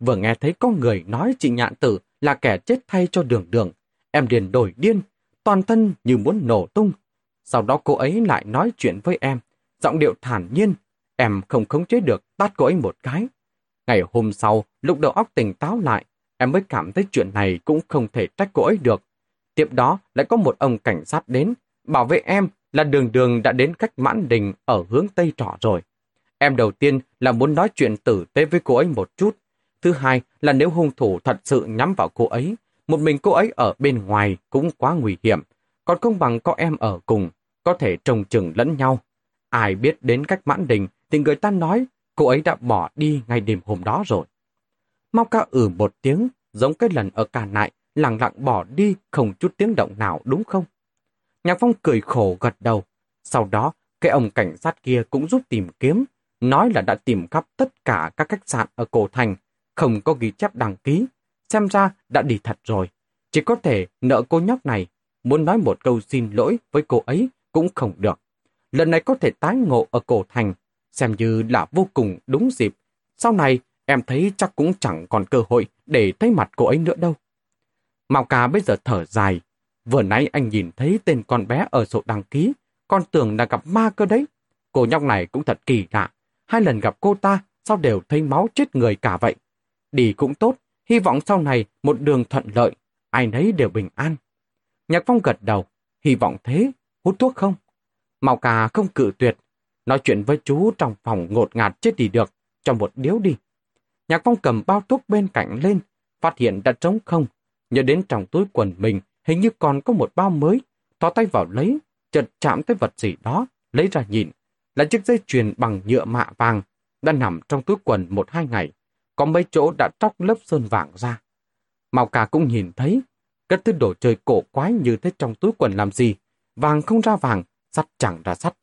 Vừa nghe thấy có người nói chị nhạn tử là kẻ chết thay cho đường đường, em liền đổi điên, toàn thân như muốn nổ tung. Sau đó cô ấy lại nói chuyện với em, giọng điệu thản nhiên, em không khống chế được tát cô ấy một cái. Ngày hôm sau, lúc đầu óc tỉnh táo lại, em mới cảm thấy chuyện này cũng không thể trách cô ấy được. Tiếp đó lại có một ông cảnh sát đến, bảo vệ em là đường đường đã đến cách mãn đình ở hướng Tây Trọ rồi. Em đầu tiên là muốn nói chuyện tử tế với cô ấy một chút. Thứ hai là nếu hung thủ thật sự nhắm vào cô ấy, một mình cô ấy ở bên ngoài cũng quá nguy hiểm. Còn không bằng có em ở cùng, có thể trồng chừng lẫn nhau. Ai biết đến cách mãn đình thì người ta nói cô ấy đã bỏ đi ngay đêm hôm đó rồi. Mau ca ử một tiếng, giống cái lần ở cả nại, lặng lặng bỏ đi không chút tiếng động nào đúng không? Nhạc Phong cười khổ gật đầu. Sau đó, cái ông cảnh sát kia cũng giúp tìm kiếm, nói là đã tìm khắp tất cả các khách sạn ở cổ thành, không có ghi chép đăng ký. Xem ra đã đi thật rồi. Chỉ có thể nợ cô nhóc này, muốn nói một câu xin lỗi với cô ấy cũng không được. Lần này có thể tái ngộ ở cổ thành, xem như là vô cùng đúng dịp. Sau này, em thấy chắc cũng chẳng còn cơ hội để thấy mặt cô ấy nữa đâu. Mạo ca bây giờ thở dài. Vừa nãy anh nhìn thấy tên con bé ở sổ đăng ký, con tưởng là gặp ma cơ đấy. Cô nhóc này cũng thật kỳ lạ. Hai lần gặp cô ta, sao đều thấy máu chết người cả vậy? Đi cũng tốt, hy vọng sau này một đường thuận lợi, ai nấy đều bình an. Nhạc Phong gật đầu, hy vọng thế, hút thuốc không? màu cà không cự tuyệt, nói chuyện với chú trong phòng ngột ngạt chết đi được, cho một điếu đi. Nhạc Phong cầm bao thuốc bên cạnh lên, phát hiện đã trống không. Nhớ đến trong túi quần mình, hình như còn có một bao mới. to tay vào lấy, chợt chạm tới vật gì đó, lấy ra nhìn. Là chiếc dây chuyền bằng nhựa mạ vàng, đã nằm trong túi quần một hai ngày. Có mấy chỗ đã tróc lớp sơn vàng ra. Màu cả cũng nhìn thấy, cất thứ đồ chơi cổ quái như thế trong túi quần làm gì. Vàng không ra vàng, sắt chẳng ra sắt.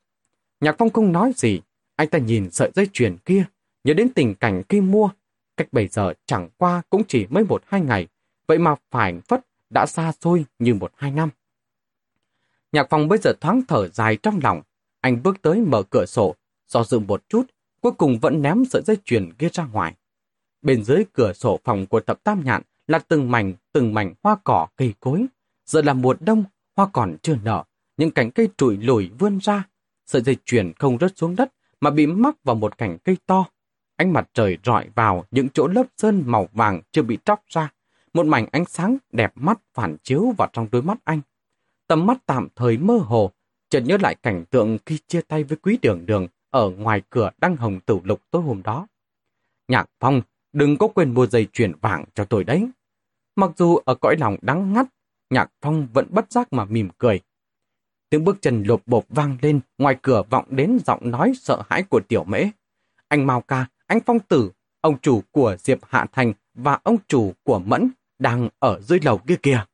Nhạc Phong không nói gì, anh ta nhìn sợi dây chuyền kia, nhớ đến tình cảnh khi mua. Cách bây giờ chẳng qua cũng chỉ mới một hai ngày, vậy mà phải phất đã xa xôi như một hai năm. Nhạc Phong bây giờ thoáng thở dài trong lòng, anh bước tới mở cửa sổ, do dự một chút, cuối cùng vẫn ném sợi dây chuyền kia ra ngoài. Bên dưới cửa sổ phòng của tập tam nhạn là từng mảnh, từng mảnh hoa cỏ cây cối. Giờ là mùa đông, hoa còn chưa nở, những cành cây trụi lùi vươn ra. Sợi dây chuyền không rớt xuống đất mà bị mắc vào một cành cây to. Ánh mặt trời rọi vào những chỗ lớp sơn màu vàng chưa bị tróc ra. Một mảnh ánh sáng đẹp mắt phản chiếu vào trong đôi mắt anh. Tầm mắt tạm thời mơ hồ, chợt nhớ lại cảnh tượng khi chia tay với quý đường đường ở ngoài cửa đăng hồng tử lục tối hôm đó. Nhạc Phong, đừng có quên mua dây chuyền vàng cho tôi đấy. Mặc dù ở cõi lòng đắng ngắt, Nhạc Phong vẫn bất giác mà mỉm cười. Tiếng bước chân lộp bộp vang lên, ngoài cửa vọng đến giọng nói sợ hãi của tiểu mễ. Anh Mao Ca, anh Phong Tử, ông chủ của Diệp Hạ Thành và ông chủ của Mẫn đang ở dưới lầu kia kìa.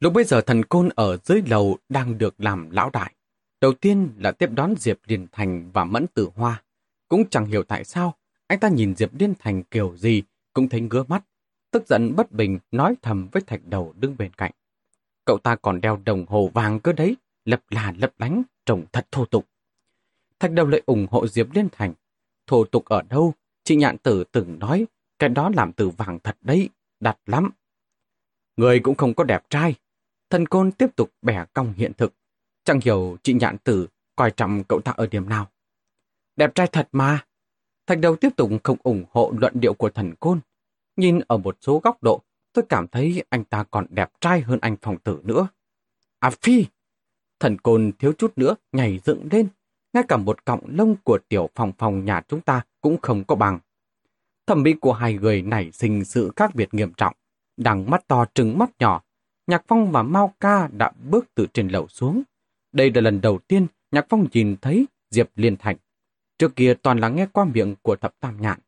Lúc bây giờ thần côn ở dưới lầu đang được làm lão đại. Đầu tiên là tiếp đón Diệp Liên Thành và Mẫn Tử Hoa. Cũng chẳng hiểu tại sao, anh ta nhìn Diệp Liên Thành kiểu gì cũng thấy ngứa mắt. Tức giận bất bình nói thầm với thạch đầu đứng bên cạnh. Cậu ta còn đeo đồng hồ vàng cơ đấy, lập là lập lánh, trông thật thô tục. Thạch đầu lại ủng hộ Diệp Liên Thành. Thô tục ở đâu? Chị Nhạn Tử từng nói, cái đó làm từ vàng thật đấy, đặt lắm. Người cũng không có đẹp trai. Thần côn tiếp tục bẻ cong hiện thực. Chẳng hiểu chị Nhạn Tử coi trọng cậu ta ở điểm nào. Đẹp trai thật mà. Thạch đầu tiếp tục không ủng hộ luận điệu của thần côn. Nhìn ở một số góc độ, tôi cảm thấy anh ta còn đẹp trai hơn anh phòng tử nữa. À phi! Thần côn thiếu chút nữa nhảy dựng lên. Ngay cả một cọng lông của tiểu phòng phòng nhà chúng ta cũng không có bằng. Thẩm mỹ của hai người nảy sinh sự khác biệt nghiêm trọng. Đằng mắt to trừng mắt nhỏ, Nhạc Phong và Mao Ca đã bước từ trên lầu xuống. Đây là lần đầu tiên Nhạc Phong nhìn thấy Diệp Liên Thành. Trước kia toàn là nghe qua miệng của thập tam nhạn.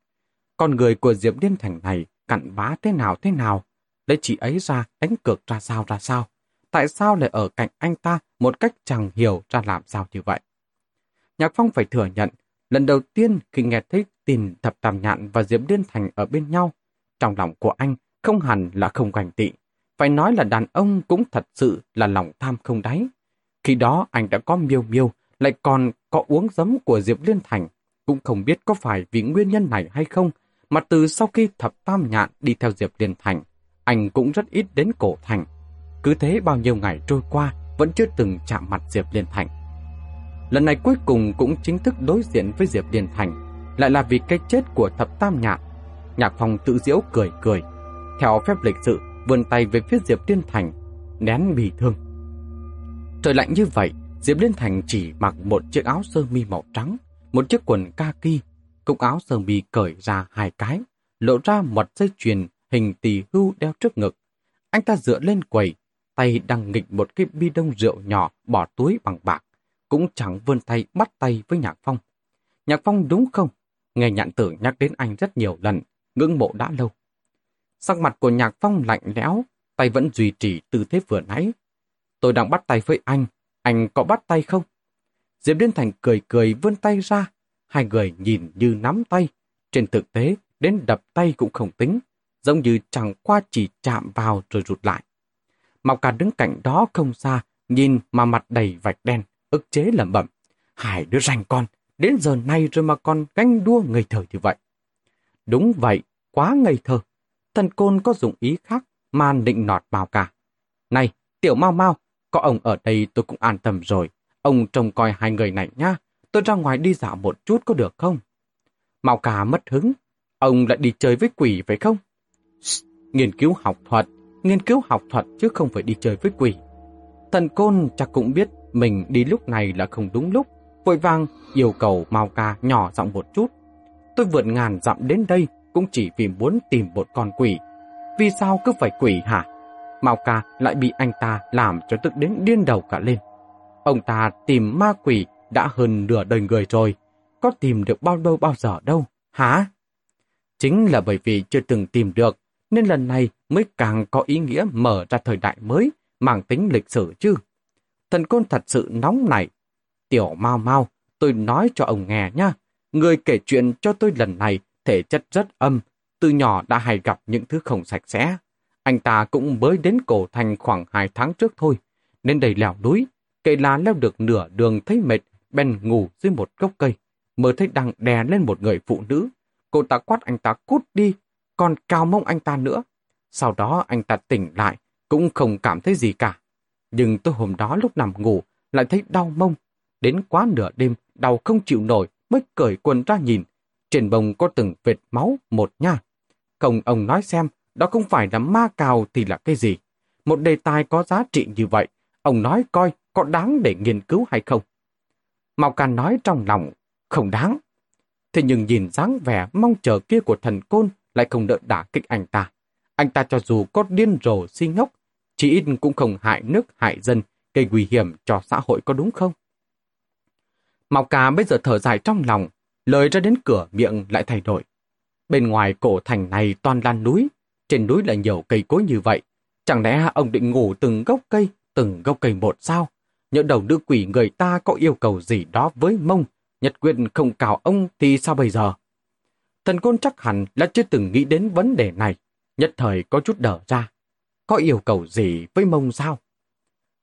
Con người của Diệp Liên Thành này cặn bá thế nào thế nào, lấy chị ấy ra đánh cược ra sao ra sao. Tại sao lại ở cạnh anh ta một cách chẳng hiểu ra làm sao như vậy? Nhạc Phong phải thừa nhận, lần đầu tiên khi nghe thấy tin thập tam nhạn và Diệp Liên Thành ở bên nhau, trong lòng của anh không hẳn là không gành tị. Phải nói là đàn ông cũng thật sự là lòng tham không đáy. Khi đó anh đã có miêu miêu, lại còn có uống giấm của Diệp Liên Thành. Cũng không biết có phải vì nguyên nhân này hay không, mà từ sau khi thập tam nhạn đi theo Diệp Liên Thành, anh cũng rất ít đến cổ thành. Cứ thế bao nhiêu ngày trôi qua, vẫn chưa từng chạm mặt Diệp Liên Thành. Lần này cuối cùng cũng chính thức đối diện với Diệp Liên Thành, lại là vì cái chết của thập tam nhạn. Nhạc phòng tự diễu cười cười. Theo phép lịch sự, vươn tay về phía Diệp Liên Thành, nén bị thương. Trời lạnh như vậy, Diệp Liên Thành chỉ mặc một chiếc áo sơ mi màu trắng, một chiếc quần kaki, cúc áo sơ mi cởi ra hai cái, lộ ra một dây chuyền hình tỳ hưu đeo trước ngực. Anh ta dựa lên quầy, tay đang nghịch một cái bi đông rượu nhỏ bỏ túi bằng bạc, cũng chẳng vươn tay bắt tay với Nhạc Phong. Nhạc Phong đúng không? Nghe nhạn tử nhắc đến anh rất nhiều lần, ngưỡng mộ đã lâu. Sắc mặt của Nhạc Phong lạnh lẽo, tay vẫn duy trì tư thế vừa nãy. Tôi đang bắt tay với anh, anh có bắt tay không? Diệp Liên Thành cười cười vươn tay ra, hai người nhìn như nắm tay. Trên thực tế, đến đập tay cũng không tính, giống như chẳng qua chỉ chạm vào rồi rụt lại. Mọc cả đứng cạnh đó không xa, nhìn mà mặt đầy vạch đen, ức chế lẩm bẩm. hải đứa rành con, đến giờ này rồi mà còn ganh đua ngây thơ như vậy. Đúng vậy, quá ngây thơ. Thần côn có dụng ý khác mà định nọt vào cả. Này, tiểu mau mau, có ông ở đây tôi cũng an tâm rồi. Ông trông coi hai người này nhá. Tôi ra ngoài đi dạo một chút có được không? Mao cả mất hứng. Ông lại đi chơi với quỷ phải không? Shh, nghiên cứu học thuật. Nghiên cứu học thuật chứ không phải đi chơi với quỷ. Thần côn chắc cũng biết mình đi lúc này là không đúng lúc. Vội vàng yêu cầu Mao ca nhỏ giọng một chút. Tôi vượt ngàn dặm đến đây cũng chỉ vì muốn tìm một con quỷ. Vì sao cứ phải quỷ hả? Mao ca lại bị anh ta làm cho tức đến điên đầu cả lên. Ông ta tìm ma quỷ đã hơn nửa đời người rồi, có tìm được bao lâu bao giờ đâu, hả? Chính là bởi vì chưa từng tìm được, nên lần này mới càng có ý nghĩa mở ra thời đại mới, mang tính lịch sử chứ. Thần côn thật sự nóng nảy. Tiểu mau mau, tôi nói cho ông nghe nhá. Người kể chuyện cho tôi lần này thể chất rất âm, từ nhỏ đã hay gặp những thứ không sạch sẽ. Anh ta cũng mới đến cổ thành khoảng hai tháng trước thôi, nên đầy lẻo núi, kể là leo được nửa đường thấy mệt, bèn ngủ dưới một gốc cây, mới thấy đang đè lên một người phụ nữ. Cô ta quát anh ta cút đi, còn cao mông anh ta nữa. Sau đó anh ta tỉnh lại, cũng không cảm thấy gì cả. Nhưng tôi hôm đó lúc nằm ngủ, lại thấy đau mông. Đến quá nửa đêm, đau không chịu nổi, mới cởi quần ra nhìn. Trên bông có từng vệt máu, một nha. Không ông nói xem, đó không phải là ma cào thì là cái gì. Một đề tài có giá trị như vậy, ông nói coi có đáng để nghiên cứu hay không. Mao Can nói trong lòng, không đáng. Thế nhưng nhìn dáng vẻ mong chờ kia của thần côn lại không đỡ đả kích anh ta. Anh ta cho dù có điên rồ si ngốc, chỉ ít cũng không hại nước hại dân, gây nguy hiểm cho xã hội có đúng không? Mọc Ca bây giờ thở dài trong lòng, lời ra đến cửa miệng lại thay đổi. Bên ngoài cổ thành này toàn lan núi, trên núi là nhiều cây cối như vậy. Chẳng lẽ ông định ngủ từng gốc cây, từng gốc cây một sao? Nhỡ đầu đưa quỷ người ta có yêu cầu gì đó với mông, nhật quyền không cào ông thì sao bây giờ? Thần côn chắc hẳn là chưa từng nghĩ đến vấn đề này, nhất thời có chút đỡ ra. Có yêu cầu gì với mông sao?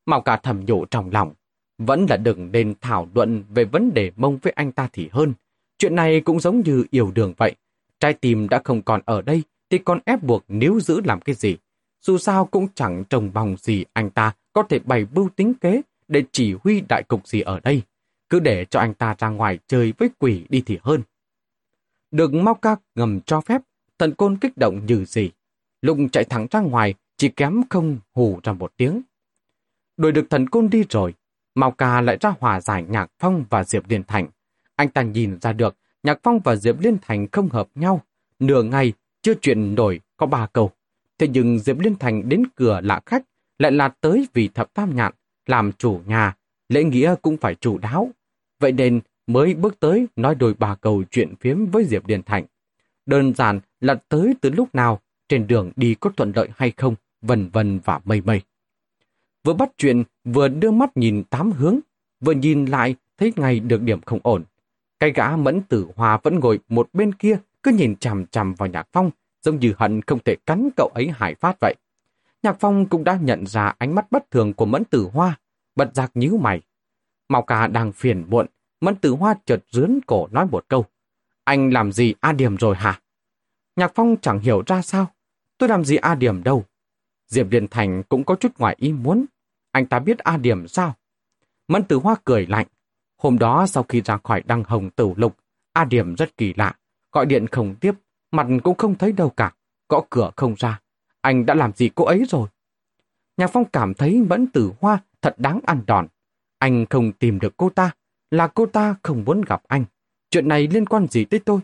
Mạo cả thầm nhủ trong lòng, vẫn là đừng nên thảo luận về vấn đề mông với anh ta thì hơn. Chuyện này cũng giống như yêu đường vậy. Trái tim đã không còn ở đây thì còn ép buộc níu giữ làm cái gì. Dù sao cũng chẳng trông bòng gì anh ta có thể bày bưu tính kế để chỉ huy đại cục gì ở đây. Cứ để cho anh ta ra ngoài chơi với quỷ đi thì hơn. Được mau ca ngầm cho phép, thần côn kích động như gì. lùng chạy thẳng ra ngoài, chỉ kém không hù ra một tiếng. Đuổi được thần côn đi rồi, Mao Ca lại ra hòa giải Nhạc Phong và Diệp Liên Thành. Anh ta nhìn ra được Nhạc Phong và Diệp Liên Thành không hợp nhau. Nửa ngày, chưa chuyện nổi, có ba câu. Thế nhưng Diệp Liên Thành đến cửa lạ khách, lại là tới vì thập tam nhạn, làm chủ nhà, lễ nghĩa cũng phải chủ đáo. Vậy nên mới bước tới nói đôi ba câu chuyện phiếm với Diệp Liên Thành. Đơn giản là tới từ lúc nào, trên đường đi có thuận lợi hay không, vần vần và mây mây. Vừa bắt chuyện, vừa đưa mắt nhìn tám hướng, vừa nhìn lại thấy ngay được điểm không ổn. Cái gã mẫn tử hòa vẫn ngồi một bên kia, cứ nhìn chằm chằm vào Nhạc Phong, giống như hận không thể cắn cậu ấy hải phát vậy. Nhạc Phong cũng đã nhận ra ánh mắt bất thường của mẫn tử hoa, bật giặc nhíu mày. Màu cà đang phiền muộn, mẫn tử hoa chợt rướn cổ nói một câu. Anh làm gì A điểm rồi hả? Nhạc Phong chẳng hiểu ra sao. Tôi làm gì A điểm đâu. Diệp Liên Thành cũng có chút ngoài ý muốn. Anh ta biết A điểm sao? Mẫn tử hoa cười lạnh. Hôm đó sau khi ra khỏi đăng hồng tử lục, A điểm rất kỳ lạ. Gọi điện không tiếp, mặt cũng không thấy đâu cả. Gõ cửa không ra. Anh đã làm gì cô ấy rồi? Nhạc Phong cảm thấy Mẫn Tử Hoa thật đáng ăn đòn. Anh không tìm được cô ta, là cô ta không muốn gặp anh. Chuyện này liên quan gì tới tôi?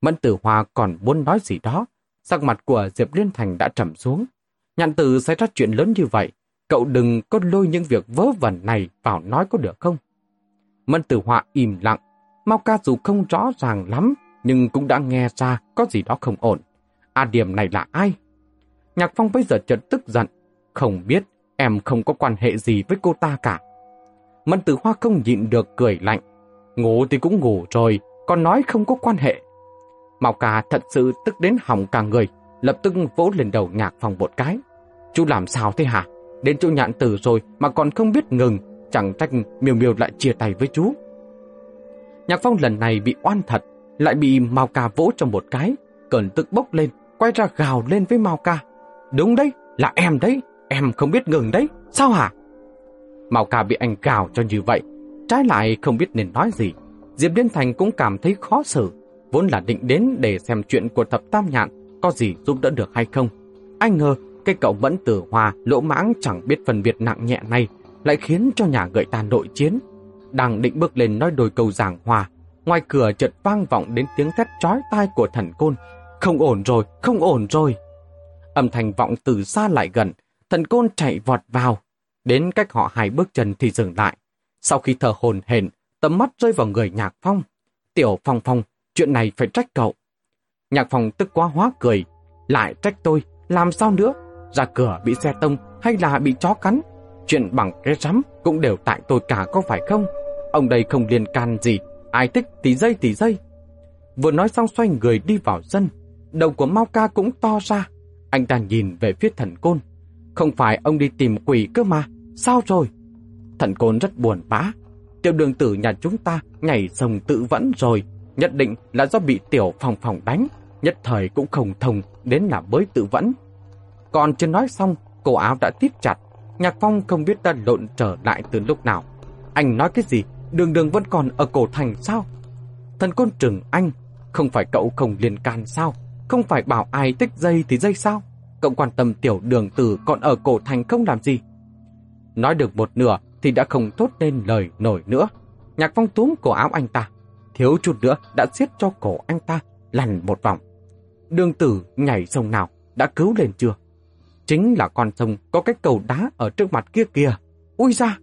Mẫn Tử Hoa còn muốn nói gì đó. Sắc mặt của Diệp Liên Thành đã trầm xuống. Nhạn tử xảy ra chuyện lớn như vậy. Cậu đừng có lôi những việc vớ vẩn này vào nói có được không? Mân Tử Hoa im lặng. Mau ca dù không rõ ràng lắm, nhưng cũng đã nghe ra có gì đó không ổn. A điểm này là ai? Nhạc Phong bây giờ chợt tức giận. Không biết, em không có quan hệ gì với cô ta cả. Mân tử hoa không nhịn được cười lạnh. Ngủ thì cũng ngủ rồi, còn nói không có quan hệ. Mao ca thật sự tức đến hỏng cả người, lập tức vỗ lên đầu nhạc Phong một cái. Chú làm sao thế hả? Đến chỗ nhạn tử rồi mà còn không biết ngừng, chẳng trách miều miều lại chia tay với chú. Nhạc Phong lần này bị oan thật, lại bị Mao Ca vỗ trong một cái, cẩn tức bốc lên, quay ra gào lên với Mao Ca. Đúng đấy, là em đấy, em không biết ngừng đấy, sao hả? Mao Ca bị anh gào cho như vậy, trái lại không biết nên nói gì. Diệp Liên Thành cũng cảm thấy khó xử, vốn là định đến để xem chuyện của thập tam nhạn có gì giúp đỡ được hay không. Anh ngờ cái cậu vẫn tử hòa lỗ mãng chẳng biết phân biệt nặng nhẹ này lại khiến cho nhà gợi ta nội chiến. Đang định bước lên nói đôi câu giảng hòa, ngoài cửa chợt vang vọng đến tiếng thét chói tai của thần côn. không ổn rồi, không ổn rồi. Âm thanh vọng từ xa lại gần, thần côn chạy vọt vào. Đến cách họ hai bước chân thì dừng lại. Sau khi thở hồn hển, tầm mắt rơi vào người nhạc phong. Tiểu phong phong, chuyện này phải trách cậu. Nhạc phong tức quá hóa cười. Lại trách tôi, làm sao nữa? Ra cửa bị xe tông hay là bị chó cắn? Chuyện bằng cái rắm cũng đều tại tôi cả có phải không? Ông đây không liên can gì, ai thích thì dây thì dây. Vừa nói xong xoay người đi vào dân, đầu của Mao Ca cũng to ra. Anh ta nhìn về phía thần côn. Không phải ông đi tìm quỷ cơ mà, sao rồi? Thần côn rất buồn bã. Tiểu đường tử nhà chúng ta nhảy sông tự vẫn rồi, nhất định là do bị tiểu phòng phòng đánh, nhất thời cũng không thông đến là mới tự vẫn. Còn chưa nói xong, cổ áo đã tiếp chặt, Nhạc Phong không biết đã lộn trở lại từ lúc nào. Anh nói cái gì? Đường đường vẫn còn ở cổ thành sao? Thần côn trừng anh, không phải cậu không liên can sao? Không phải bảo ai tích dây thì dây sao? Cậu quan tâm tiểu đường tử còn ở cổ thành không làm gì? Nói được một nửa thì đã không tốt nên lời nổi nữa. Nhạc Phong túm cổ áo anh ta. Thiếu chút nữa đã siết cho cổ anh ta lằn một vòng. Đường tử nhảy sông nào đã cứu lên chưa? Chính là con sông có cái cầu đá ở trước mặt kia kìa. Ui ra!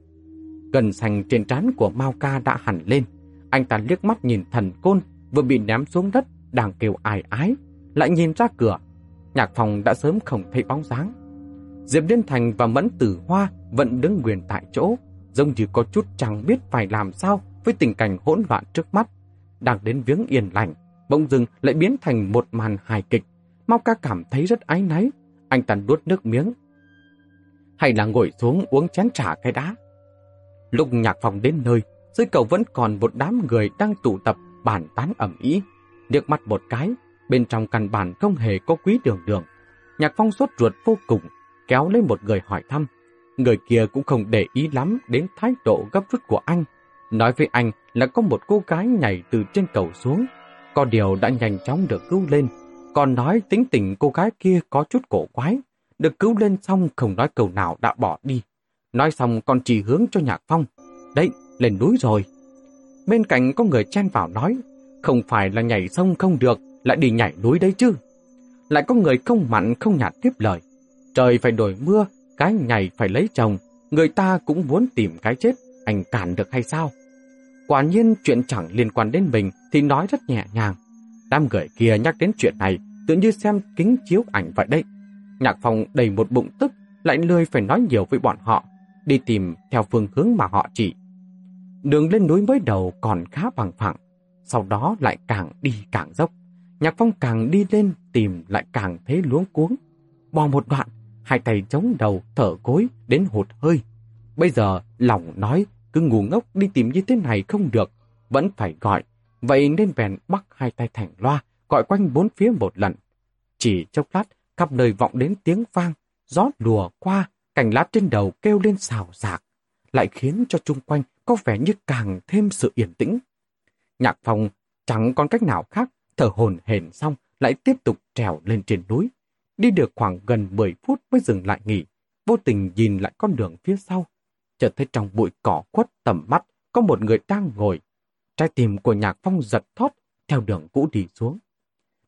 Gần sành trên trán của Mao Ca đã hẳn lên. Anh ta liếc mắt nhìn thần côn vừa bị ném xuống đất đang kêu ai ái. Lại nhìn ra cửa. Nhạc phòng đã sớm không thấy bóng dáng. Diệp Liên Thành và Mẫn Tử Hoa vẫn đứng quyền tại chỗ, giống như có chút chẳng biết phải làm sao với tình cảnh hỗn loạn trước mắt. Đang đến viếng yên lành, bỗng dưng lại biến thành một màn hài kịch. Mao ca cảm thấy rất ái náy, anh ta nuốt nước miếng. Hay là ngồi xuống uống chén trà cái đá. Lúc nhạc phòng đến nơi, dưới cầu vẫn còn một đám người đang tụ tập bàn tán ẩm ý. Liếc mắt một cái, bên trong căn bản không hề có quý đường đường. Nhạc phong sốt ruột vô cùng, kéo lấy một người hỏi thăm. Người kia cũng không để ý lắm đến thái độ gấp rút của anh. Nói với anh là có một cô gái nhảy từ trên cầu xuống. Có điều đã nhanh chóng được cứu lên, còn nói tính tình cô gái kia có chút cổ quái, được cứu lên xong không nói câu nào đã bỏ đi. Nói xong còn chỉ hướng cho Nhạc Phong. Đấy, lên núi rồi. Bên cạnh có người chen vào nói, không phải là nhảy sông không được, lại đi nhảy núi đấy chứ. Lại có người không mặn không nhạt tiếp lời. Trời phải đổi mưa, cái nhảy phải lấy chồng, người ta cũng muốn tìm cái chết, anh cản được hay sao? Quả nhiên chuyện chẳng liên quan đến mình thì nói rất nhẹ nhàng. Đám người kia nhắc đến chuyện này tự như xem kính chiếu ảnh vậy đấy. Nhạc Phong đầy một bụng tức, lại lười phải nói nhiều với bọn họ, đi tìm theo phương hướng mà họ chỉ. Đường lên núi mới đầu còn khá bằng phẳng, sau đó lại càng đi càng dốc. Nhạc phong càng đi lên tìm lại càng thấy luống cuống. Bò một đoạn, hai tay chống đầu thở cối đến hụt hơi. Bây giờ lòng nói cứ ngu ngốc đi tìm như thế này không được, vẫn phải gọi. Vậy nên bèn bắt hai tay thành loa, gọi quanh bốn phía một lần. Chỉ chốc lát, khắp nơi vọng đến tiếng vang, gió lùa qua, cành lá trên đầu kêu lên xào xạc, lại khiến cho chung quanh có vẻ như càng thêm sự yên tĩnh. Nhạc phòng chẳng còn cách nào khác, thở hồn hển xong lại tiếp tục trèo lên trên núi. Đi được khoảng gần 10 phút mới dừng lại nghỉ, vô tình nhìn lại con đường phía sau. Chợt thấy trong bụi cỏ quất tầm mắt có một người đang ngồi. Trái tim của nhạc phong giật thót theo đường cũ đi xuống.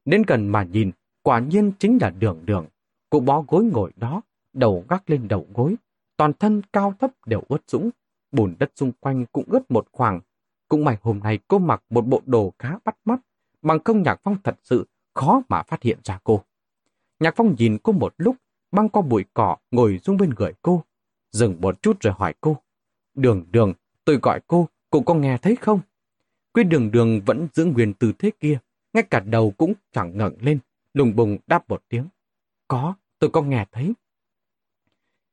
Đến gần mà nhìn, quả nhiên chính là đường đường. cụ bó gối ngồi đó, đầu gác lên đầu gối, toàn thân cao thấp đều ướt sũng, bùn đất xung quanh cũng ướt một khoảng. Cũng may hôm nay cô mặc một bộ đồ khá bắt mắt, bằng không Nhạc Phong thật sự khó mà phát hiện ra cô. Nhạc Phong nhìn cô một lúc, băng qua bụi cỏ ngồi xuống bên người cô, dừng một chút rồi hỏi cô. Đường đường, tôi gọi cô, cô có nghe thấy không? Quy đường đường vẫn giữ nguyên tư thế kia, ngay cả đầu cũng chẳng ngẩng lên, lùng bùng đáp một tiếng. Có, tôi có nghe thấy.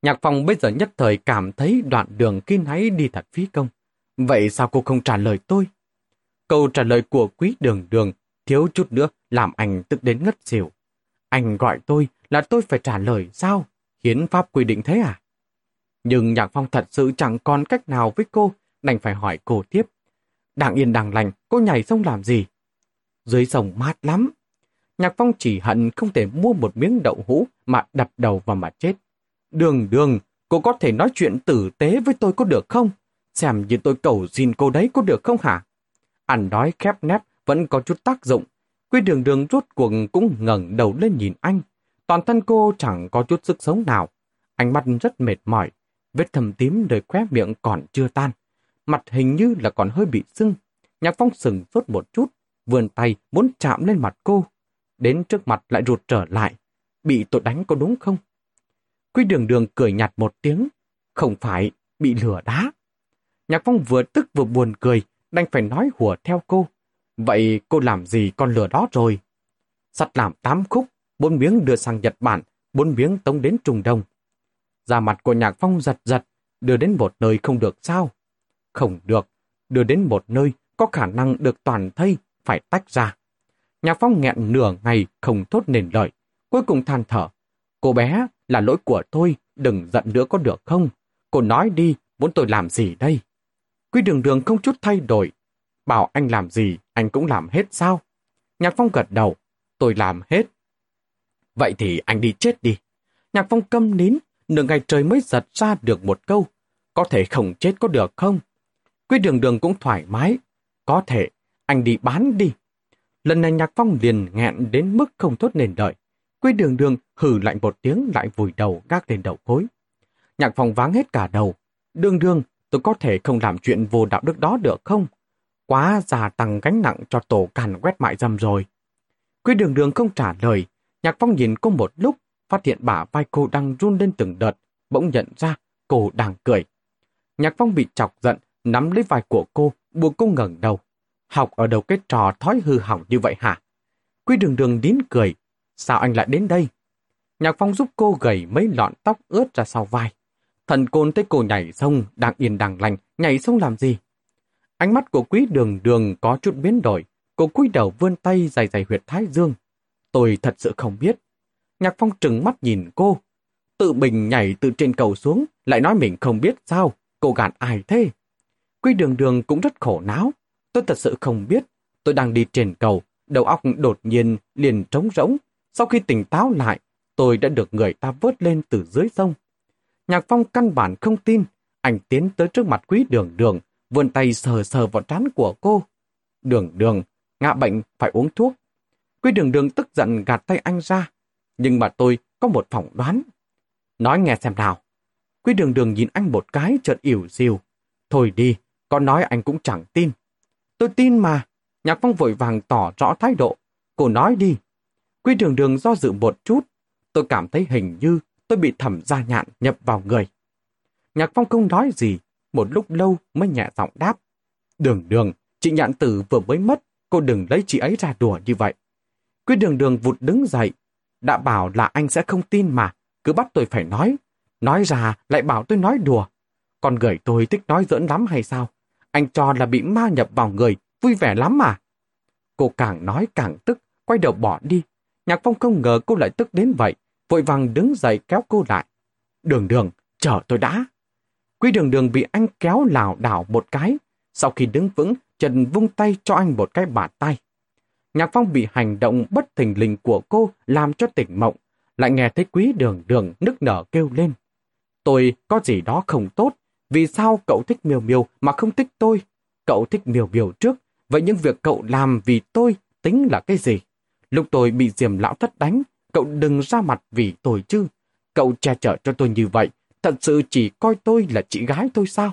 Nhạc phòng bây giờ nhất thời cảm thấy đoạn đường khi nãy đi thật phí công. Vậy sao cô không trả lời tôi? Câu trả lời của quý đường đường thiếu chút nữa làm anh tức đến ngất xỉu. Anh gọi tôi là tôi phải trả lời sao? Hiến pháp quy định thế à? Nhưng Nhạc Phong thật sự chẳng còn cách nào với cô, đành phải hỏi cô tiếp. Đang yên đang lành, cô nhảy sông làm gì? Dưới sông mát lắm. Nhạc Phong chỉ hận không thể mua một miếng đậu hũ mà đập đầu vào mà chết. Đường đường, cô có thể nói chuyện tử tế với tôi có được không? Xem như tôi cầu xin cô đấy có được không hả? Ăn đói khép nép vẫn có chút tác dụng. Quy đường đường rút cuộc cũng ngẩng đầu lên nhìn anh. Toàn thân cô chẳng có chút sức sống nào. Ánh mắt rất mệt mỏi. Vết thầm tím đời khóe miệng còn chưa tan. Mặt hình như là còn hơi bị sưng. Nhạc phong sừng sốt một chút. Vươn tay muốn chạm lên mặt cô. Đến trước mặt lại rụt trở lại. Bị tôi đánh có đúng không? Quy đường đường cười nhạt một tiếng. Không phải, bị lửa đá. Nhạc phong vừa tức vừa buồn cười, đành phải nói hùa theo cô. Vậy cô làm gì con lửa đó rồi? Sắt làm tám khúc, bốn miếng đưa sang Nhật Bản, bốn miếng tống đến Trung Đông. Da mặt của nhạc phong giật giật, đưa đến một nơi không được sao? Không được, đưa đến một nơi có khả năng được toàn thây, phải tách ra. Nhạc phong nghẹn nửa ngày không thốt nền lợi, cuối cùng than thở. Cô bé, là lỗi của tôi, đừng giận nữa có được không? Cô nói đi, muốn tôi làm gì đây? Quy đường đường không chút thay đổi. Bảo anh làm gì, anh cũng làm hết sao? Nhạc Phong gật đầu. Tôi làm hết. Vậy thì anh đi chết đi. Nhạc Phong câm nín, nửa ngày trời mới giật ra được một câu. Có thể không chết có được không? Quy đường đường cũng thoải mái. Có thể, anh đi bán đi. Lần này Nhạc Phong liền nghẹn đến mức không thốt nền đợi. Quy đường đường hừ lạnh một tiếng lại vùi đầu gác lên đầu gối. Nhạc Phong váng hết cả đầu. Đường đường, tôi có thể không làm chuyện vô đạo đức đó được không? Quá già tăng gánh nặng cho tổ càn quét mại dâm rồi. Quy đường đường không trả lời. Nhạc Phong nhìn cô một lúc, phát hiện bả vai cô đang run lên từng đợt, bỗng nhận ra cô đang cười. Nhạc Phong bị chọc giận, nắm lấy vai của cô, buộc cô ngẩng đầu. Học ở đầu cái trò thói hư hỏng như vậy hả? Quý đường đường đín cười. Sao anh lại đến đây? Nhạc Phong giúp cô gầy mấy lọn tóc ướt ra sau vai. Thần côn thấy cô nhảy sông, đang yên đang lành, nhảy sông làm gì? Ánh mắt của quý đường đường có chút biến đổi, cô cúi đầu vươn tay dày dày huyệt thái dương. Tôi thật sự không biết. Nhạc Phong trừng mắt nhìn cô. Tự mình nhảy từ trên cầu xuống, lại nói mình không biết sao, cô gạt ai thế? Quý đường đường cũng rất khổ não. Tôi thật sự không biết. Tôi đang đi trên cầu, đầu óc đột nhiên liền trống rỗng. Sau khi tỉnh táo lại, tôi đã được người ta vớt lên từ dưới sông. Nhạc Phong căn bản không tin, anh tiến tới trước mặt quý đường đường, vươn tay sờ sờ vào trán của cô. Đường đường, ngạ bệnh phải uống thuốc. Quý đường đường tức giận gạt tay anh ra, nhưng mà tôi có một phỏng đoán. Nói nghe xem nào. Quý đường đường nhìn anh một cái chợt ỉu xìu. Thôi đi, con nói anh cũng chẳng tin. Tôi tin mà. Nhạc Phong vội vàng tỏ rõ thái độ. Cô nói đi. quy đường đường do dự một chút. Tôi cảm thấy hình như tôi bị thẩm gia nhạn nhập vào người. Nhạc Phong không nói gì, một lúc lâu mới nhẹ giọng đáp. Đường đường, chị nhạn tử vừa mới mất, cô đừng lấy chị ấy ra đùa như vậy. quy đường đường vụt đứng dậy, đã bảo là anh sẽ không tin mà, cứ bắt tôi phải nói. Nói ra lại bảo tôi nói đùa. Con người tôi thích nói giỡn lắm hay sao? Anh cho là bị ma nhập vào người, vui vẻ lắm mà. Cô càng nói càng tức, quay đầu bỏ đi. Nhạc Phong không ngờ cô lại tức đến vậy, vội vàng đứng dậy kéo cô lại. Đường đường, chờ tôi đã. Quý đường đường bị anh kéo lảo đảo một cái. Sau khi đứng vững, Trần vung tay cho anh một cái bạt tay. Nhạc Phong bị hành động bất thình lình của cô làm cho tỉnh mộng, lại nghe thấy quý đường đường nức nở kêu lên. Tôi có gì đó không tốt, vì sao cậu thích miều miều mà không thích tôi? Cậu thích miều miều trước, vậy những việc cậu làm vì tôi tính là cái gì? Lúc tôi bị diềm lão thất đánh, cậu đừng ra mặt vì tôi chứ. Cậu che chở cho tôi như vậy, thật sự chỉ coi tôi là chị gái tôi sao?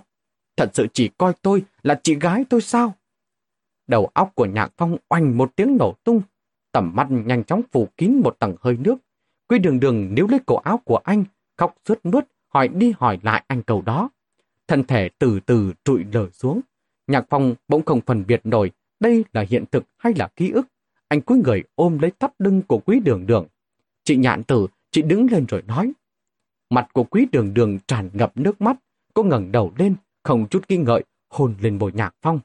Thật sự chỉ coi tôi là chị gái tôi sao? Đầu óc của Nhạc Phong oanh một tiếng nổ tung, tầm mắt nhanh chóng phủ kín một tầng hơi nước. Quy đường đường níu lấy cổ áo của anh, khóc suốt nuốt, hỏi đi hỏi lại anh cầu đó. Thân thể từ từ trụi lở xuống. Nhạc Phong bỗng không phân biệt nổi đây là hiện thực hay là ký ức. Anh cúi người ôm lấy tắp lưng của quý đường đường. Chị nhạn tử, chị đứng lên rồi nói. Mặt của quý đường đường tràn ngập nước mắt. Cô ngẩng đầu lên, không chút nghi ngợi, hôn lên bồi nhạc phong.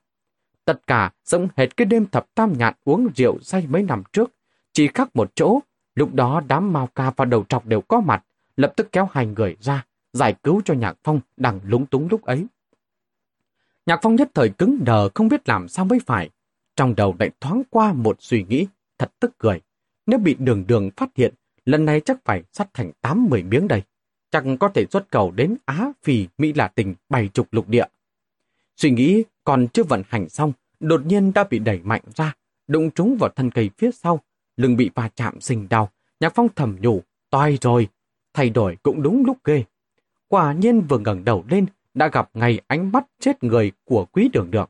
Tất cả giống hệt cái đêm thập tam nhạn uống rượu say mấy năm trước. Chỉ khác một chỗ, lúc đó đám mau ca và đầu trọc đều có mặt, lập tức kéo hai người ra, giải cứu cho Nhạc Phong đang lúng túng lúc ấy. Nhạc Phong nhất thời cứng đờ không biết làm sao mới phải. Trong đầu lại thoáng qua một suy nghĩ, thật tức cười. Nếu bị đường đường phát hiện, lần này chắc phải sắt thành 8-10 miếng đây. Chắc có thể xuất cầu đến Á, Phi, Mỹ Lạ Tình bày trục lục địa. Suy nghĩ còn chưa vận hành xong, đột nhiên đã bị đẩy mạnh ra. đụng trúng vào thân cây phía sau, lưng bị va chạm sinh đau, Nhạc Phong thầm nhủ, toi rồi, thay đổi cũng đúng lúc ghê. Quả nhiên vừa ngẩng đầu lên, đã gặp ngay ánh mắt chết người của quý đường đường.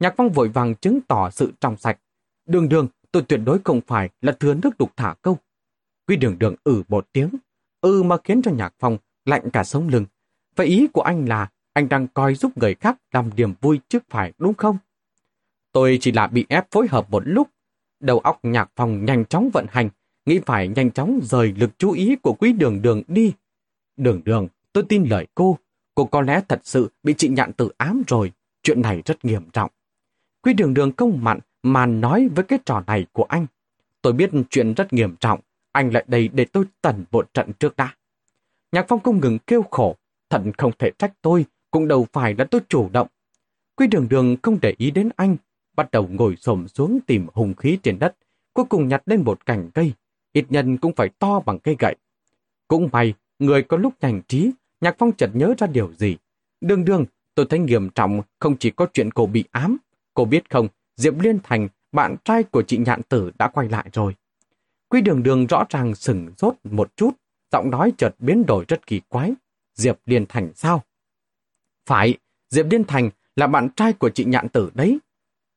Nhạc Phong vội vàng chứng tỏ sự trong sạch. Đường đường, tôi tuyệt đối không phải là thừa nước đục thả câu. Quý đường đường ử một tiếng, ừ mà khiến cho Nhạc Phong lạnh cả sống lưng. Vậy ý của anh là anh đang coi giúp người khác làm niềm vui chứ phải đúng không? Tôi chỉ là bị ép phối hợp một lúc. Đầu óc Nhạc Phong nhanh chóng vận hành, nghĩ phải nhanh chóng rời lực chú ý của quý đường đường đi. Đường đường, tôi tin lời cô, cô có lẽ thật sự bị chị nhạn tự ám rồi, chuyện này rất nghiêm trọng. quy đường đường công mặn mà nói với cái trò này của anh. Tôi biết chuyện rất nghiêm trọng, anh lại đây để tôi tẩn một trận trước đã. Nhạc phong không ngừng kêu khổ, thận không thể trách tôi, cũng đâu phải là tôi chủ động. quy đường đường không để ý đến anh, bắt đầu ngồi xổm xuống tìm hùng khí trên đất, cuối cùng nhặt lên một cành cây, ít nhân cũng phải to bằng cây gậy. Cũng may, người có lúc nhanh trí, Nhạc Phong chợt nhớ ra điều gì. Đương đương, tôi thấy nghiêm trọng không chỉ có chuyện cô bị ám. Cô biết không, Diệp Liên Thành, bạn trai của chị Nhạn Tử đã quay lại rồi. Quy đường đường rõ ràng sừng rốt một chút, giọng nói chợt biến đổi rất kỳ quái. Diệp Liên Thành sao? Phải, Diệp Liên Thành là bạn trai của chị Nhạn Tử đấy.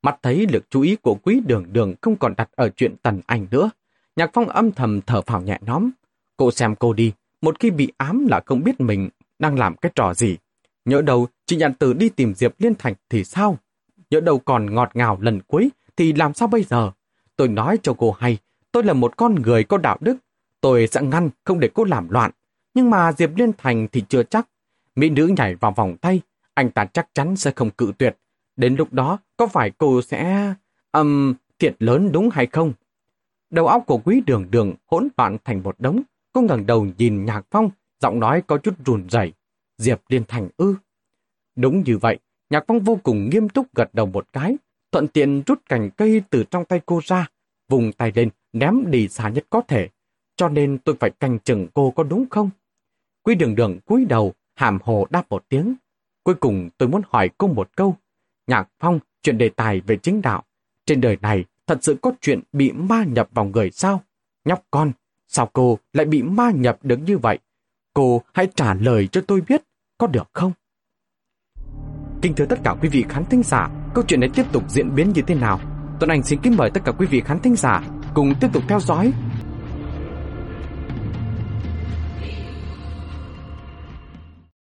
Mắt thấy lực chú ý của quý đường đường không còn đặt ở chuyện tần ảnh nữa. Nhạc Phong âm thầm thở phào nhẹ nhõm. Cô xem cô đi, một khi bị ám là không biết mình đang làm cái trò gì. Nhỡ đầu chị Nhạn Tử đi tìm Diệp Liên Thành thì sao? Nhỡ đầu còn ngọt ngào lần cuối thì làm sao bây giờ? Tôi nói cho cô hay, tôi là một con người có đạo đức. Tôi sẽ ngăn không để cô làm loạn. Nhưng mà Diệp Liên Thành thì chưa chắc. Mỹ nữ nhảy vào vòng tay, anh ta chắc chắn sẽ không cự tuyệt. Đến lúc đó, có phải cô sẽ... Um, thiệt lớn đúng hay không? Đầu óc của quý đường đường hỗn loạn thành một đống. Cô ngẩng đầu nhìn Nhạc Phong, giọng nói có chút run rẩy. Diệp Liên Thành ư. Đúng như vậy, Nhạc Phong vô cùng nghiêm túc gật đầu một cái, thuận tiện rút cành cây từ trong tay cô ra, vùng tay lên, ném đi xa nhất có thể. Cho nên tôi phải canh chừng cô có đúng không? quy đường đường cúi đầu, hàm hồ đáp một tiếng. Cuối cùng tôi muốn hỏi cô một câu. Nhạc Phong, chuyện đề tài về chính đạo. Trên đời này thật sự có chuyện bị ma nhập vào người sao? Nhóc con, sao cô lại bị ma nhập được như vậy? Cô hãy trả lời cho tôi biết, có được không? Kính thưa tất cả quý vị khán thính giả, câu chuyện này tiếp tục diễn biến như thế nào? Tuấn Anh xin kính mời tất cả quý vị khán thính giả cùng tiếp tục theo dõi